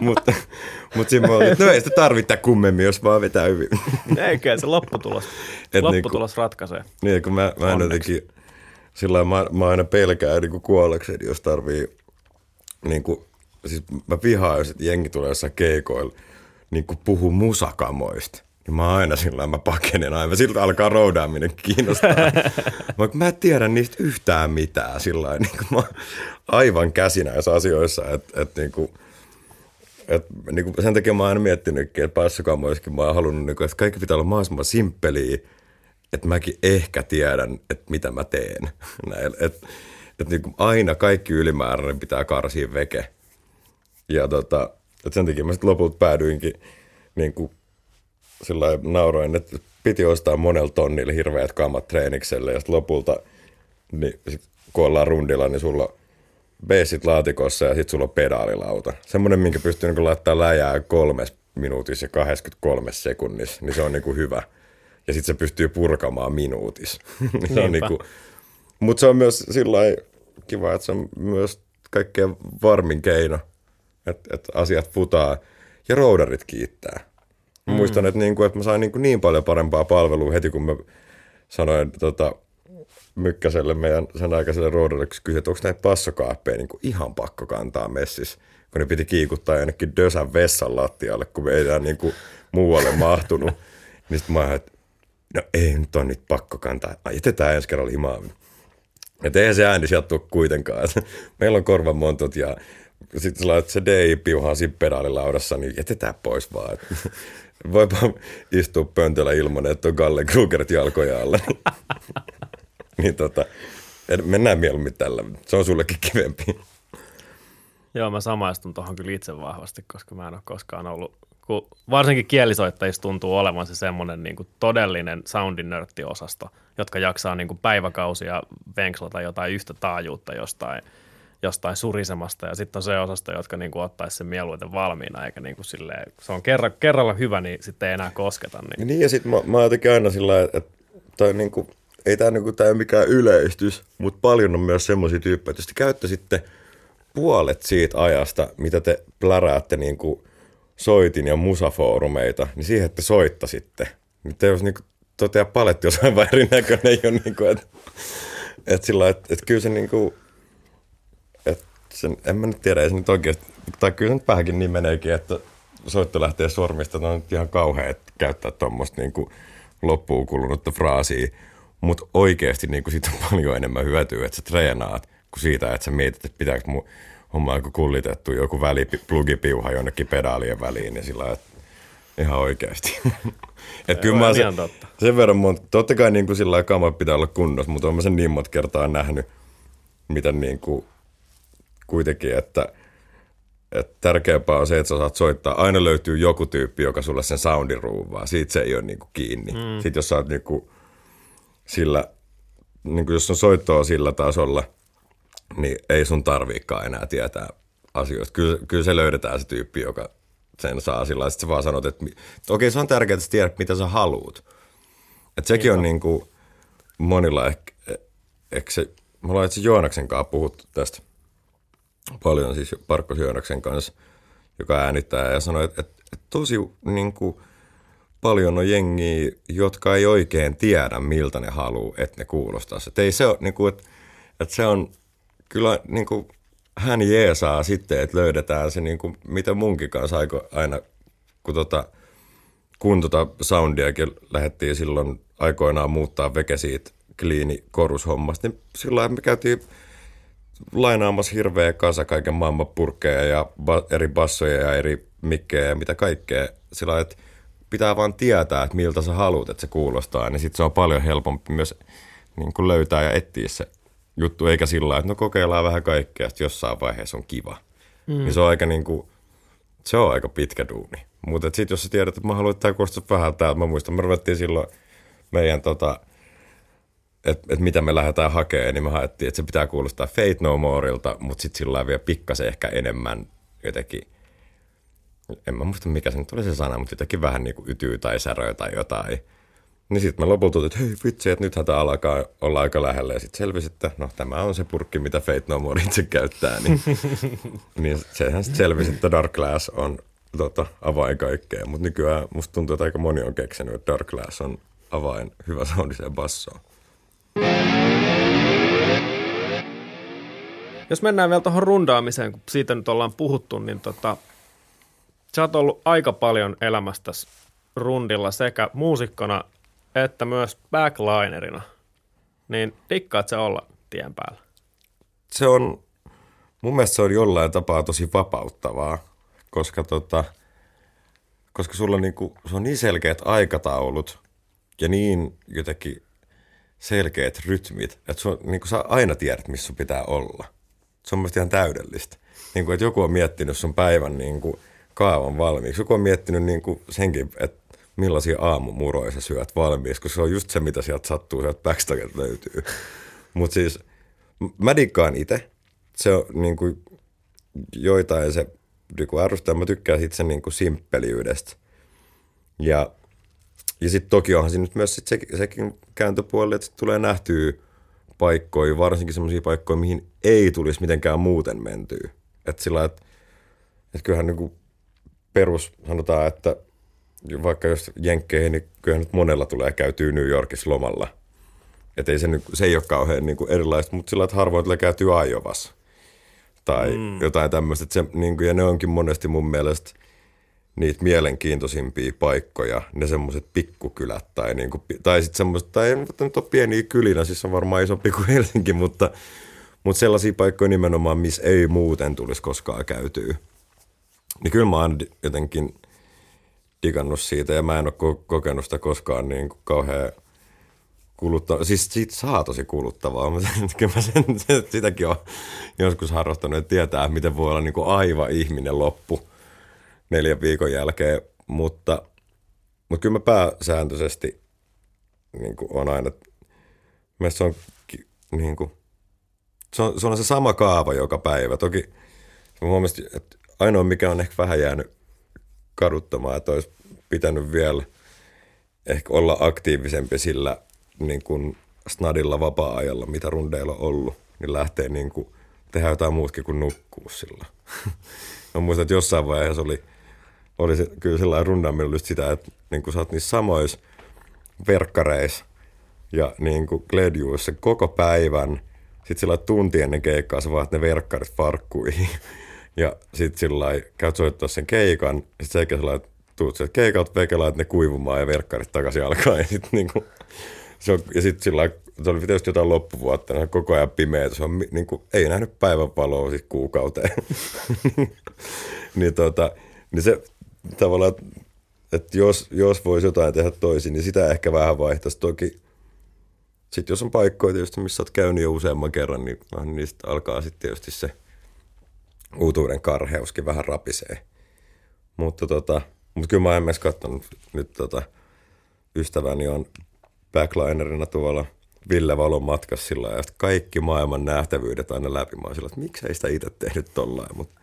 Mutta *laughs* mut siinä mä olin, että no ei sitä tarvita kummemmin, jos vaan vetää hyvin. Eikä se lopputulos. Et lopputulos niin kuin, ratkaisee. Niin, kun mä, mä en jotenkin sillä mä, mä aina pelkään niin kuollakseni, jos tarvii, niin kuin, siis mä vihaan, jos jengi tulee jossain keikoilla, niin kuin puhuu musakamoista. Niin mä aina sillä mä pakenen aina. Siltä alkaa roudaaminen kiinnostaa. *laughs* mä, mä en tiedä niistä yhtään mitään sillä niin kuin mä aivan käsi näissä asioissa, että et, niin kuin, et, niin kuin sen takia mä oon aina miettinytkin, että päässykamoissakin mä oon halunnut, niin kuin, että kaikki pitää olla mahdollisimman simppeliä, että mäkin ehkä tiedän, että mitä mä teen. *laughs* Että et niin aina kaikki ylimääräinen pitää karsia veke. Ja tota, et sen takia mä sitten lopulta päädyinkin niin kuin sillä nauroin, että piti ostaa monella tonnilla hirveät kammat treenikselle ja sitten lopulta, niin sit, kun ollaan rundilla, niin sulla on laatikossa ja sitten sulla on pedaalilauta. Semmoinen, minkä pystyy niin laittaa läjää kolmes minuutissa ja 23 sekunnissa, niin se on niin kuin hyvä ja sitten se pystyy purkamaan minuutis. *laughs* se on niinku, mutta se on myös sillä kiva, että se on myös kaikkein varmin keino, että, että asiat futaa ja roudarit kiittää. Mm. Muistan, että, niinku, että mä sain niinku niin paljon parempaa palvelua heti, kun mä sanoin tota, Mykkäselle, meidän sen aikaiselle roudarille, kysyin, että onko näitä passokaappeja niin ihan pakko kantaa messis, kun ne piti kiikuttaa jonnekin Dösän vessan lattialle, kun me ei enää niin kuin muualle mahtunut. *laughs* niin sitten mä että no ei nyt on nyt pakko kantaa, jätetään ensi kerralla himaan. Että eihän se ääni sieltä tule kuitenkaan. *laughs* Meillä on korvamontot ja sitten sä laitat se DI-piuhaan siinä pedaalilaudassa, niin jätetään pois vaan. *laughs* Voipa istua pöntöllä ilman, että on Galle Krugerit jalkoja alla. *laughs* niin tota, mennään mieluummin tällä. Se on sullekin kivempi. Joo, mä samaistun tuohon kyllä itse vahvasti, koska mä en ole koskaan ollut kun varsinkin kielisoittajissa tuntuu olevan se semmoinen niin kuin todellinen soundin nörttiosasto, jotka jaksaa niin kuin päiväkausia venkslata jotain yhtä taajuutta jostain, jostain surisemasta, ja sitten on se osasto, jotka niin kuin ottaisi sen mieluiten valmiina, eikä niin kuin silleen, se on kerra, kerralla hyvä, niin sitten ei enää kosketa. Niin, niin ja sitten mä, mä jotenkin aina sillä että, että niin kuin, ei tämä niin ole mikään yleistys, mutta paljon on myös semmoisia tyyppejä, että jos te käyttäisitte puolet siitä ajasta, mitä te pläräätte niin kuin – soitin ja musafoorumeita, niin siihen, että soittasitte. Nyt jos niin totea paletti jossain vaan erinäköinen, ole niin kuin, että, että sillä että, että kyllä se niin kuin, että sen, en mä nyt tiedä, ei se nyt oikeasti, tai kyllä se nyt vähänkin niin meneekin, että soitto lähtee sormista, että on nyt ihan kauhea että käyttää tuommoista niin kuin loppuun kulunutta fraasia, mutta oikeasti niin kuin siitä on paljon enemmän hyötyä, että sä treenaat, kuin siitä, että sä mietit, että pitääkö mun homma aika kullitettu joku väli, plugipiuha jonnekin pedaalien väliin, niin sillä että ihan oikeasti. *laughs* Et kyllä mä sen, totta. sen verran monta, totta kai niin kuin sillä kama pitää olla kunnossa, mutta olen sen niin monta kertaa nähnyt, miten niin kuin, kuitenkin, että, että tärkeämpää on se, että sä saat soittaa. Aina löytyy joku tyyppi, joka sulle sen soundin ruuvaa. Siitä se ei ole niin kuin kiinni. Mm. Sitten jos sä oot niin kuin, sillä, niin kuin jos on soittoa sillä tasolla – niin ei sun tarviikaan enää tietää asioista. Kyllä, kyllä se löydetään se tyyppi, joka sen saa sillä Sitten sä vaan sanot, että, että okei, se on tärkeää, että sä tiedät, mitä sä haluut. Että sekin on niin kuin monilla ehkä, ehkä se, me ollaan itse Joonaksen kanssa puhuttu tästä paljon, siis Parkkos Joonaksen kanssa, joka äänittää ja sanoi, että, että, että tosi niin kuin, paljon on jengiä, jotka ei oikein tiedä, miltä ne haluaa, että ne kuulostaa. Että ei se ole, niin kuin, että, että se on kyllä niin kuin, hän jeesaa sitten, että löydetään se, niin kuin, mitä munkin kanssa aina, kun, tota, kun tota soundiakin lähdettiin silloin aikoinaan muuttaa veke siitä kliini korushommasta, niin silloin me käytiin lainaamassa hirveä kasa kaiken maailman purkkeja ja ba- eri bassoja ja eri mikkejä ja mitä kaikkea. Sillä että pitää vaan tietää, että miltä sä haluat, että se kuulostaa, niin sitten se on paljon helpompi myös niin kuin löytää ja etsiä se juttu, eikä sillä että no kokeillaan vähän kaikkea, että jossain vaiheessa on kiva. Mm. Niin se on aika niin kuin, se on aika pitkä duuni. Mutta sitten jos sä tiedät, että mä haluan, että tämä kuulostaa vähän täältä, mä muistan, me ruvettiin silloin meidän tota, että et mitä me lähdetään hakemaan, niin me haettiin, että se pitää kuulostaa Fate No Moreilta, mutta sitten sillä vielä pikkasen ehkä enemmän jotenkin, en mä muista mikä se nyt oli se sana, mutta jotenkin vähän niin kuin ytyy tai säröä tai jotain. Niin sitten me lopulta että hei vitsi, että nythän tämä alkaa olla aika lähellä. Ja sitten selvisi, että no tämä on se purkki, mitä Fate No More itse käyttää. Niin, *laughs* niin sehän sitten selvisi, että Dark Glass on tota, avain kaikkeen. Mutta nykyään musta tuntuu, että aika moni on keksinyt, että Dark Glass on avain hyvä soundiseen bassoon. Jos mennään vielä tuohon rundaamiseen, kun siitä nyt ollaan puhuttu, niin tota, sä oot ollut aika paljon elämästä rundilla sekä muusikkona että myös backlinerina. Niin dikkaat se olla tien päällä? Se on, mun mielestä se on jollain tapaa tosi vapauttavaa, koska, tota, koska sulla on niinku, se on niin selkeät aikataulut ja niin jotenkin selkeät rytmit, että sun, niin kuin sä aina tiedät, missä sun pitää olla. Se on mielestäni ihan täydellistä. Niin kuin, että joku on miettinyt sun päivän niin kuin, kaavan valmiiksi. Joku on miettinyt niin kuin senkin, että millaisia aamumuroja sä syöt valmiiksi, koska se on just se, mitä sieltä sattuu, sieltä backstaget löytyy. *laughs* Mutta siis mä dikkaan itse. Se on niin kuin, joitain se niin ärsyttää. Mä tykkään siitä sen kuin simppeliydestä. Ja ja sitten toki onhan siinä nyt myös sit se, sekin kääntöpuoli, että tulee nähtyä paikkoja, varsinkin sellaisia paikkoja, mihin ei tulisi mitenkään muuten mentyä. Että sillä että, että kyllähän niin perus sanotaan, että vaikka jos jenkkeihin, niin kyllähän nyt monella tulee käytyä New Yorkissa lomalla. Että ei se, se ei ole kauhean niin kuin erilaista, mutta sillä että harvoin tulee käytyä Aiovassa. Tai mm. jotain tämmöistä. Se, niin kuin, ja ne onkin monesti mun mielestä – niitä mielenkiintoisimpia paikkoja, ne semmoiset pikkukylät tai, niinku, tai sitten semmoiset, tai ei nyt ole pieniä kylinä, siis on varmaan isompi kuin *laughs* Helsinki, mutta, mutta sellaisia paikkoja nimenomaan, missä ei muuten tulisi koskaan käytyä. Niin kyllä mä oon jotenkin digannut siitä ja mä en ole kokenut sitä koskaan niin kuin kauhean kuluttavaa. Siis siitä saa tosi kuluttavaa, mutta *laughs* kyllä mä sen, sitäkin on joskus harrastanut, että tietää, miten voi olla niin kuin aivan ihminen loppu – neljän viikon jälkeen, mutta, mutta kyllä mä pääsääntöisesti niin kuin on aina, se on, niin kuin, se on, se on se sama kaava joka päivä. Toki mä huomasin, että ainoa mikä on ehkä vähän jäänyt kaduttamaan, että olisi pitänyt vielä ehkä olla aktiivisempi sillä niin kuin snadilla vapaa-ajalla, mitä rundeilla on ollut, niin lähtee niin kuin tehdä jotain muutkin kuin nukkuu sillä. *laughs* mä muistan, että jossain vaiheessa oli – oli se, kyllä sellainen rundaamilla sitä, että niin kuin sä oot niissä samoissa verkkareissa ja niin kuin Gledjuissa koko päivän. Sitten sillä tunti ennen keikkaa sä vaat ne verkkarit farkkuihin. *laughs* Ja sitten sillä käyt soittaa sen keikan. Sitten sekä sillä tuut sieltä keikalta veke, ne kuivumaan ja verkkarit takaisin alkaa. *laughs* Ja sitten niin kuin, se on, ja sitten sillä se oli tietysti jotain loppuvuotta, niin koko ajan pimeä. Se on, niin ei nähnyt päivänvaloa siis kuukauteen. *laughs* niin, tota, niin se tavallaan, että jos, jos voisi jotain tehdä toisin, niin sitä ehkä vähän vaihtaisi. Toki sitten jos on paikkoja tietysti, missä olet käynyt jo useamman kerran, niin niistä alkaa sitten tietysti se uutuuden karheuskin vähän rapisee. Mutta tota, mutta kyllä mä en myös katsonut nyt tota, ystäväni on backlinerina tuolla Ville Valon matkassa sillä ja kaikki maailman nähtävyydet aina läpi. Mä sillä, että miksei sitä itse tehnyt tollain, mutta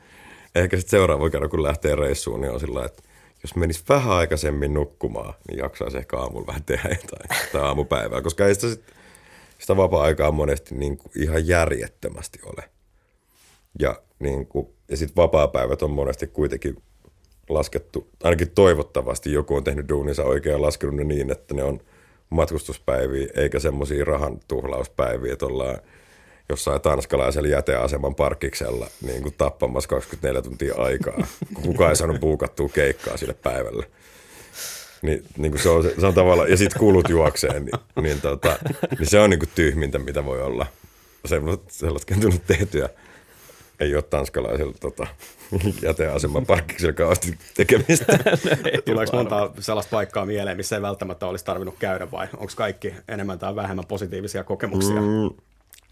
ehkä sitten seuraava kerran, kun lähtee reissuun, niin on sillä että jos menisi vähän aikaisemmin nukkumaan, niin jaksaisi ehkä aamulla vähän tehdä jotain tai aamupäivää, koska ei sitä, sit, sitä vapaa-aikaa monesti niin kuin ihan järjettömästi ole. Ja, niin kuin, ja sitten vapaa-päivät on monesti kuitenkin laskettu, ainakin toivottavasti joku on tehnyt duuninsa oikein laskenut ne niin, että ne on matkustuspäiviä eikä semmoisia rahan tuhlauspäiviä, että ollaan jossain tanskalaisella jäteaseman parkiksella niin kuin tappamassa 24 tuntia aikaa, kun kukaan ei saanut puukattua keikkaa sille päivälle. Niin, niin kuin se, on, se on tavallaan, ja sitten kulut juokseen, niin, niin, tota, niin se on niin kuin tyhmintä, mitä voi olla. Sellaista on tullut tehtyä. Ei ole tanskalaisella tota, *laughs* jäteaseman parkkiksella kauheasti tekemistä. *laughs* Tuleeko monta sellaista paikkaa mieleen, missä ei välttämättä olisi tarvinnut käydä vai onko kaikki enemmän tai vähemmän positiivisia kokemuksia? Mm,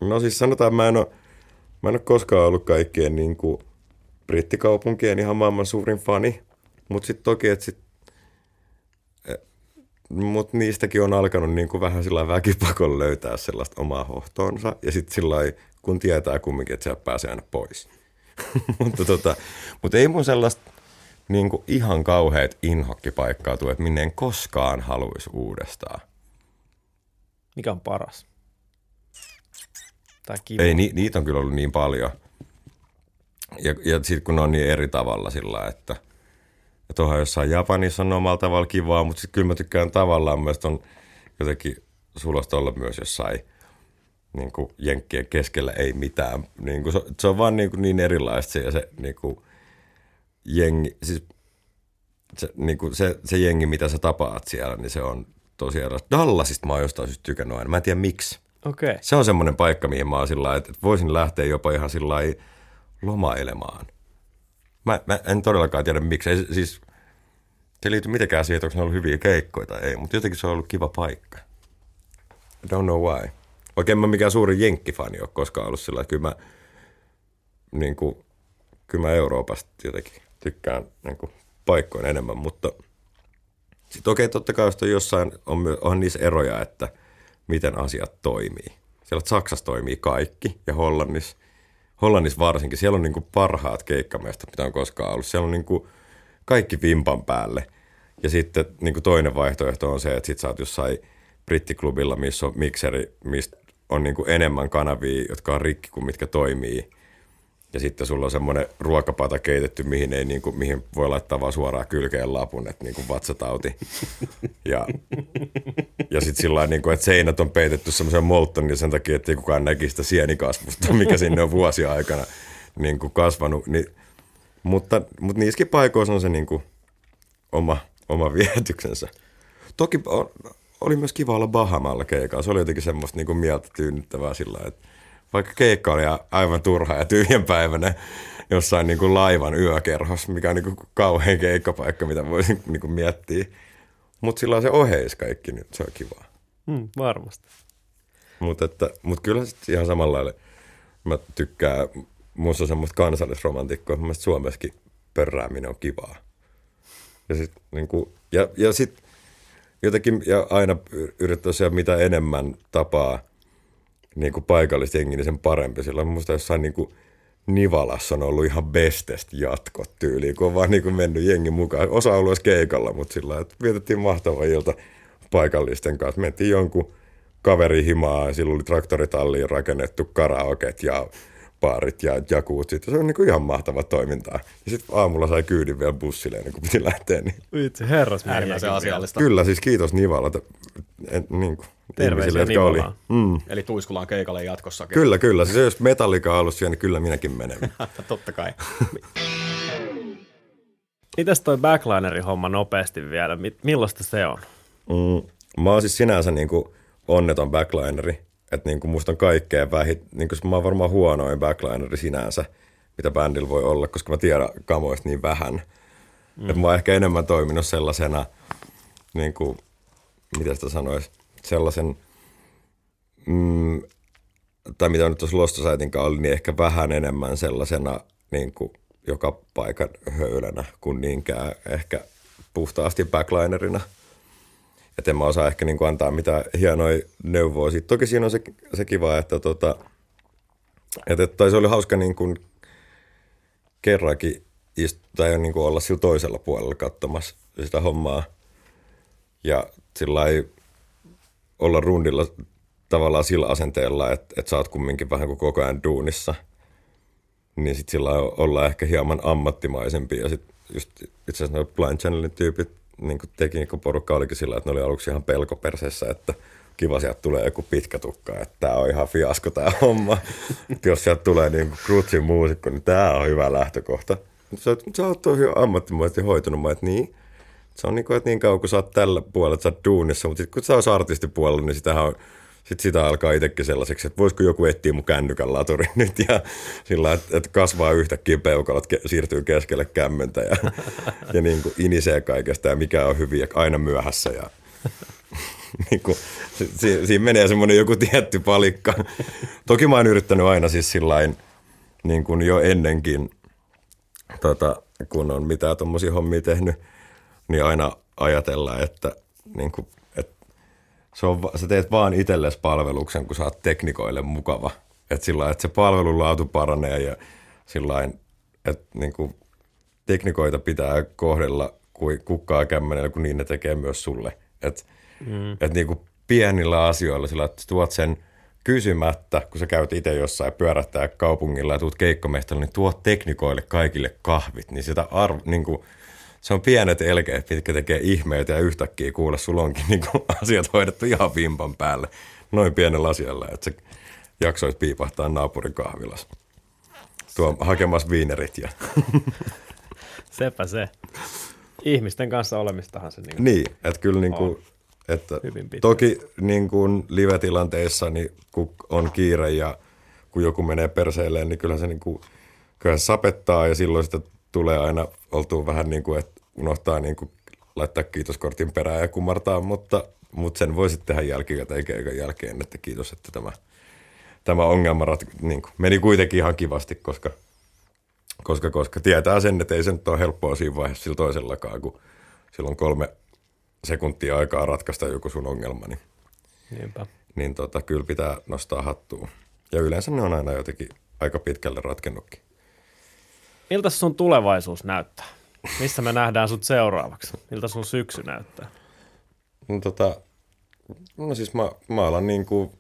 No siis sanotaan, mä en ole, mä en ole koskaan ollut kaikkien niin kuin brittikaupunkien ihan maailman suurin fani, mutta sitten toki, että sit, e, mut niistäkin on alkanut niin kuin vähän sillä väkipakon löytää sellaista omaa hohtoonsa ja sitten sillä kun tietää kumminkin, että sieltä pääsee aina pois. *laughs* mutta, tota, mutta ei mun sellaista niin kuin ihan kauheat inhokkipaikkaa tule, että minne en koskaan haluaisi uudestaan. Mikä on paras? Tai kiva. Ei, ni, niitä on kyllä ollut niin paljon. Ja, ja sitten kun ne on niin eri tavalla sillä että, onhan jossain Japanissa on omalla tavalla kivaa, mutta sitten kyllä mä tykkään tavallaan myös on jotenkin sulosta olla myös jossain niin kuin jenkkien keskellä ei mitään. Niin kuin se, se on vaan niin, kuin niin erilaista se, ja se niin kuin jengi, siis se, niin kuin se, se jengi, mitä sä tapaat siellä, niin se on tosi erilaista. Dallasista mä oon jostain syystä tykännyt aina. Mä en tiedä miksi. Okay. Se on semmoinen paikka, mihin mä oon sillä että voisin lähteä jopa ihan sillä lomailemaan. Mä, mä, en todellakaan tiedä miksi. Ei, siis, se ei liity mitenkään siihen, että onko ne ollut hyviä keikkoja tai ei, mutta jotenkin se on ollut kiva paikka. I don't know why. Oikein mä mikään suuri jenkkifani ole koskaan ollut sillä, kyllä mä, niin kuin, kyllä mä Euroopasta jotenkin tykkään niin kuin, paikkoin enemmän, mutta sitten okei, okay, totta kai on jossain, on, on niissä eroja, että – miten asiat toimii. Siellä Saksassa toimii kaikki ja Hollannissa, Hollannissa varsinkin. Siellä on niin kuin parhaat keikkamestat, mitä on koskaan ollut. Siellä on niin kuin kaikki vimpan päälle. Ja sitten niin kuin toinen vaihtoehto on se, että sit sä oot jossain brittiklubilla, missä on mikseri, mistä on niin kuin enemmän kanavia, jotka on rikki kuin mitkä toimii – ja sitten sulla on semmoinen ruokapata keitetty, mihin, ei, niin kuin, mihin voi laittaa vaan suoraan kylkeen lapun, että niin kuin vatsatauti. Ja, ja sitten sillä niin kuin, että seinät on peitetty semmoisen molton sen takia, että ei kukaan näkisi sitä sienikasvusta, mikä sinne on vuosia aikana niin kuin kasvanut. Niin, mutta, mutta niissäkin paikoissa on se niin kuin oma, oma vietyksensä. Toki oli myös kiva olla Bahamalla keikalla. Se oli jotenkin semmoista niin kuin mieltä tyynnyttävää sillä että vaikka keikka oli aivan turha ja tyhjänpäiväinen jossain niin kuin laivan yökerhos, mikä on niin kuin kauhean keikkapaikka, mitä voisin niin kuin miettiä. Mutta sillä on se oheis kaikki, niin se on kivaa. Mm, varmasti. Mutta mut kyllä sitten ihan samalla lailla mä tykkään, musta on semmoista kansallisromantikkoa, mun mielestä Suomessakin pörrääminen on kivaa. Ja sitten niin kuin, ja, ja sit jotenkin, ja aina yrittää se mitä enemmän tapaa niin kuin paikallista jengi, niin sen parempi. Sillä musta jossain niin kuin Nivalassa on ollut ihan bestest jatkot tyyliin, kun on vaan niin kuin mennyt jengi mukaan. Osa on ollut keikalla, mutta sillä että vietettiin mahtava ilta paikallisten kanssa. Mentiin jonkun kaveri himaa ja sillä oli traktoritalliin rakennettu karaoket ja baarit ja jakuutsit. Se on niin kuin ihan mahtava toimintaa. Ja sitten aamulla sai kyydin vielä bussille ennen kuin piti lähteä. Niin... Vitsi, herras Äärimmäisen asiallista. Kyllä, siis kiitos Nivala. Niin kuin, Terveisiä jotka oli. Mm. Eli tuiskulaan keikalle jatkossakin. Kyllä, kyllä. Siis jos Metallica on ollut siellä, niin kyllä minäkin menen. *laughs* Totta kai. Mitäs toi backlinerin homma nopeasti vielä? Millaista se on? Mm, mä oon siis sinänsä niin kuin onneton backlineri. Että niin kuin musta on kaikkea vähit, niin kuin mä oon varmaan huonoin backlineri sinänsä, mitä bändillä voi olla, koska mä tiedän kamoista niin vähän. Mm. Että mä oon ehkä enemmän toiminut sellaisena, niin kuin, mitä sitä sanoisi, sellaisen, mm, tai mitä nyt tuossa Lost Societyn oli, niin ehkä vähän enemmän sellaisena niin kuin joka paikan höylänä kuin niinkään ehkä puhtaasti backlinerina. Että en mä osaa ehkä niin kuin antaa mitään hienoja neuvoja. Sitten toki siinä on se, se kiva, että tota, että, tai se oli hauska niin kerrankin istu, tai niin kuin olla sillä toisella puolella katsomassa sitä hommaa. Ja sillä ei olla rundilla tavallaan sillä asenteella, että, että sä oot kumminkin vähän kuin koko ajan duunissa. Niin sitten sillä olla ehkä hieman ammattimaisempi. Ja sitten just itse asiassa Blind Channelin tyypit, niin kuin tekniikkoporukka olikin sillä, että ne oli aluksi ihan pelkoperseessä, että kiva sieltä tulee joku pitkä tukka, että tämä on ihan fiasko tämä homma. *laughs* jos sieltä tulee niin kuin muusikko, niin tämä on hyvä lähtökohta. Sä, sä oot tosi ammattimaisesti hoitunut, mä, että niin. Se on niin kuin, että niin kauan kun sä oot tällä puolella, että sä oot duunissa, mutta sitten kun sä oot artistipuolella, niin sitähän on sitten sitä alkaa itsekin sellaiseksi, että voisiko joku etsiä mun kännykän laturin nyt ja sillä että, että kasvaa yhtäkkiä peukalot, ke, siirtyy keskelle kämmentä ja, *laughs* ja niin kuin inisee kaikesta ja mikä on hyviä, aina myöhässä ja *laughs* niin kuin, si, siinä menee semmoinen joku tietty palikka. Toki mä oon yrittänyt aina siis sillain, niin kuin jo ennenkin, tota, kun on mitään tuommoisia hommia tehnyt, niin aina ajatella, että niin kuin se on, sä teet vaan itsellesi palveluksen, kun sä oot teknikoille mukava. Että sillä että se palvelun laatu paranee ja sillä että niin kuin, teknikoita pitää kohdella kuin kukkaa kämmenellä, kun niin ne tekee myös sulle. Että mm. et niin kuin pienillä asioilla sillä, että tuot sen kysymättä, kun sä käyt itse jossain pyörättää kaupungilla ja tuut keikkomestalle, niin tuot teknikoille kaikille kahvit, niin sitä arvo, niin kuin, se on pienet elkeet, mitkä tekee ihmeitä ja yhtäkkiä kuule, sulla onkin niin kuin *laughs* asiat hoidettu ihan vimpan päälle. Noin pienellä asialla, että se jaksoit piipahtaa naapurin kahvilassa. Tuo hakemassa viinerit ja... *laughs* Sepä se. Ihmisten kanssa olemistahan se niin, niin että kyllä niin kuin, että toki niin kuin live-tilanteissa, niin kun on kiire ja kun joku menee perseelleen, niin kyllä se, niin kuin, kyllä se sapettaa ja silloin sitä tulee aina oltua vähän niin kuin, että unohtaa niin kuin laittaa kiitoskortin perään ja kumartaa, mutta, mutta sen voi sitten tehdä jälkikäteen jälkeen, että kiitos, että tämä, tämä ongelma rat, niin kuin, meni kuitenkin ihan kivasti, koska, koska, koska tietää sen, että ei se nyt ole helppoa siinä vaiheessa sillä toisellakaan, kun silloin kolme sekuntia aikaa ratkaista joku sun ongelma, niin, Niinpä. niin tota, kyllä pitää nostaa hattua. Ja yleensä ne on aina jotenkin aika pitkälle ratkennutkin. Miltä sun tulevaisuus näyttää? Missä me nähdään sut seuraavaksi? Miltä sun syksy näyttää? No, tota, no siis mä, mä alan niin kuin,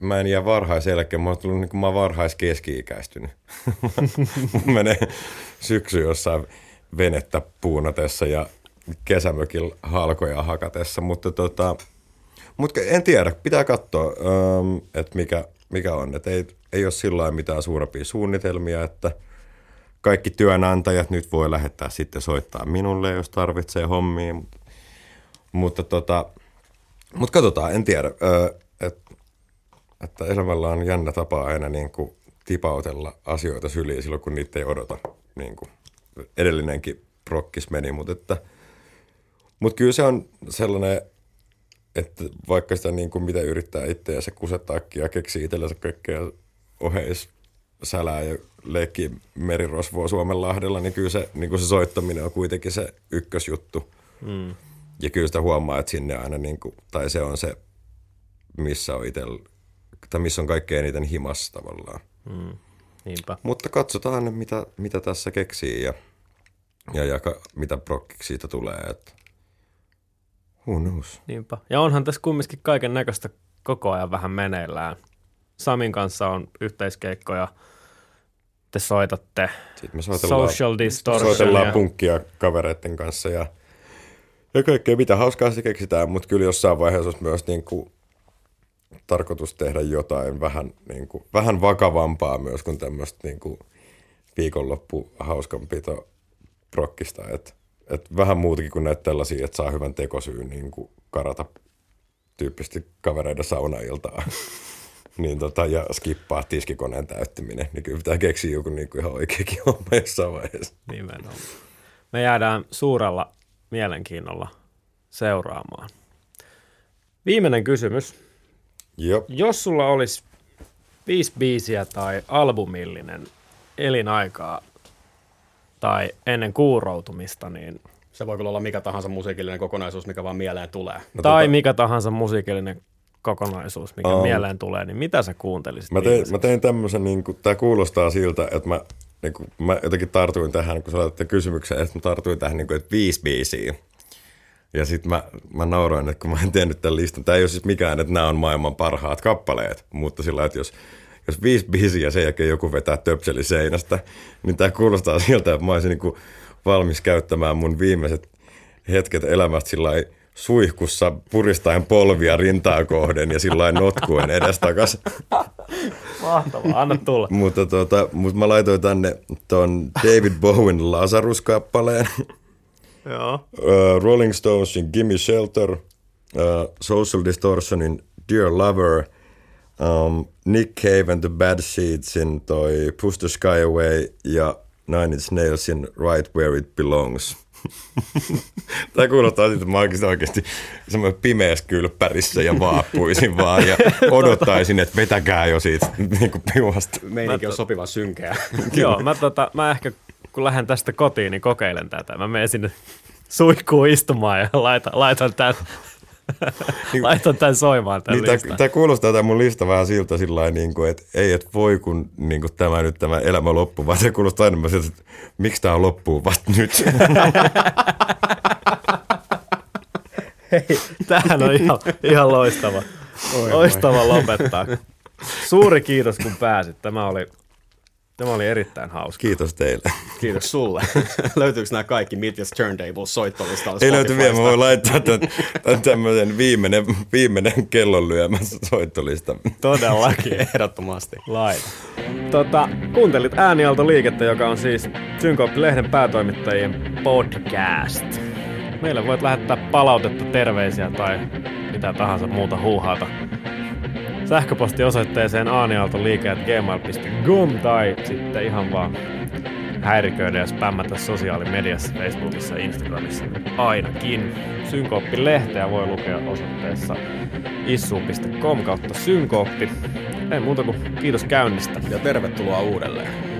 mä en jää varhaiseläkeen, mä oon tullut niin kuin mä varhaiskeski-ikäistynyt. *laughs* Mun menee syksy jossain venettä puunatessa ja kesämökillä halkoja hakatessa, mutta tota, mutta en tiedä, pitää katsoa, että mikä, mikä on. Et ei, ei ole sillä mitään suurempia suunnitelmia, että – kaikki työnantajat nyt voi lähettää sitten soittaa minulle, jos tarvitsee hommia. Mutta tota, mut katsotaan, en tiedä. Et, että elämällä on jännä tapa aina niin kuin tipautella asioita syliin silloin, kun niitä ei odota. Niin kuin edellinenkin prokkis meni, mutta että mutta kyllä se on sellainen, että vaikka sitä niin kuin mitä yrittää itseänsä kusettaakin ja keksii itsellensä kaikkea oheis sälää ja leikkii merirosvoa Suomenlahdella, niin kyllä se, niin kuin se soittaminen on kuitenkin se ykkösjuttu. Mm. Ja kyllä sitä huomaa, että sinne aina, niin kuin, tai se on se, missä on itse, tai missä on kaikkein eniten himassa tavallaan. Mm. Niinpä. Mutta katsotaan, mitä, mitä tässä keksii ja, ja, ja mitä prokkiksi siitä tulee. Että who knows. Niinpä. Ja onhan tässä kumminkin kaiken näköistä koko ajan vähän meneillään. Samin kanssa on yhteiskeikkoja – te soitatte Sitten me Social Distortion. Soitellaan ja... punkkia kavereiden kanssa ja, ja kaikkea mitä hauskaa se keksitään, mutta kyllä jossain vaiheessa olisi myös niin kuin tarkoitus tehdä jotain vähän, niin kuin, vähän vakavampaa myös kuin tämmöistä niin kuin viikonloppu hauskanpito prokkista. Et, et vähän muutakin kuin näitä tällaisia, että saa hyvän tekosyyn niin kuin karata tyyppisesti kavereiden saunailtaan. Niin tota, ja skippaa tiskikoneen täyttäminen, niin kyllä pitää keksiä joku niin kuin ihan oikeakin *laughs* homma jossain vaiheessa. Nimenomaan. Me jäädään suurella mielenkiinnolla seuraamaan. Viimeinen kysymys. Jop. Jos sulla olisi viisi biisiä tai albumillinen elinaikaa tai ennen kuuroutumista, niin se voi kyllä olla mikä tahansa musiikillinen kokonaisuus, mikä vaan mieleen tulee. No tai tota... mikä tahansa musiikillinen kokonaisuus, mikä um, mieleen tulee, niin mitä sä kuuntelisit? Mä tein, mä tein tämmöisen, niin kuin, tämä kuulostaa siltä, että mä niin kuin, mä jotenkin tartuin tähän, kun sä laitat kysymyksen, että mä tartuin tähän, niin kuin, että viisi biisiä. Ja sitten mä, mä nauroin, että kun mä en tehnyt tämän listan, tämä ei ole siis mikään, että nämä on maailman parhaat kappaleet, mutta sillä että jos, jos viisi biisiä ja sen jälkeen joku vetää töpseli seinästä, niin tämä kuulostaa *laughs* siltä, että mä olisin niin kuin valmis käyttämään mun viimeiset hetket elämästä sillä suihkussa puristaen polvia rintaa kohden ja sillä notkuen edestakas. Mahtavaa, anna tulla. mutta, tota, mutta mä laitoin tänne ton David Bowen Lazarus-kappaleen. Joo. Uh, Rolling Stonesin Gimme Shelter, uh, Social Distortionin Dear Lover, um, Nick Cave and the Bad Seedsin toi Push the Sky Away ja Nine Inch Nailsin Right Where It Belongs. *laughs* Tämä kuulostaa siltä, että mä oikeasti, oikeasti semmoinen pimeässä kylppärissä ja vaappuisin vaan ja *laughs* odottaisin, että vetäkää jo siitä niin kuin piuhasta. Meininki on sopivan synkeä. *laughs* Joo, mä, tota, mä ehkä kun lähden tästä kotiin, niin kokeilen tätä. Mä menen sinne suihkuun istumaan ja laitan, laitan tämän *laughs* niin, laitan tämän soimaan tämän niin Tämä kuulostaa tämä mun lista vähän siltä sillä niin kuin, että ei, että voi kun niin kuin tämä nyt tämä elämä loppuu, vaan se kuulostaa enemmän siltä, että miksi tämä loppuu vasta nyt. *laughs* Hei, tämähän on ihan, ihan loistava. Oi, loistava lopettaa. Suuri kiitos kun pääsit. Tämä oli Tämä oli erittäin hauska. Kiitos teille. Kiitos sulle. *laughs* Löytyykö nämä kaikki Midgets Turntables soittolista? Ei löyty vielä, mä voin laittaa tämän, tämmöisen viimeinen, viimeinen kellon lyömässä soittolista. Todellakin. *laughs* Ehdottomasti. Laita. Tota, kuuntelit Äänialto liikettä, joka on siis Synkooppi-lehden päätoimittajien podcast. Meille voit lähettää palautetta, terveisiä tai mitä tahansa muuta huuhaata sähköpostiosoitteeseen aanialtoliike.gmail.com tai sitten ihan vaan häiriköidä ja spämmätä sosiaalimediassa, Facebookissa ja Instagramissa ainakin. Synkooppi-lehteä voi lukea osoitteessa issu.com kautta synkooppi. Ei muuta kuin kiitos käynnistä. Ja tervetuloa uudelleen.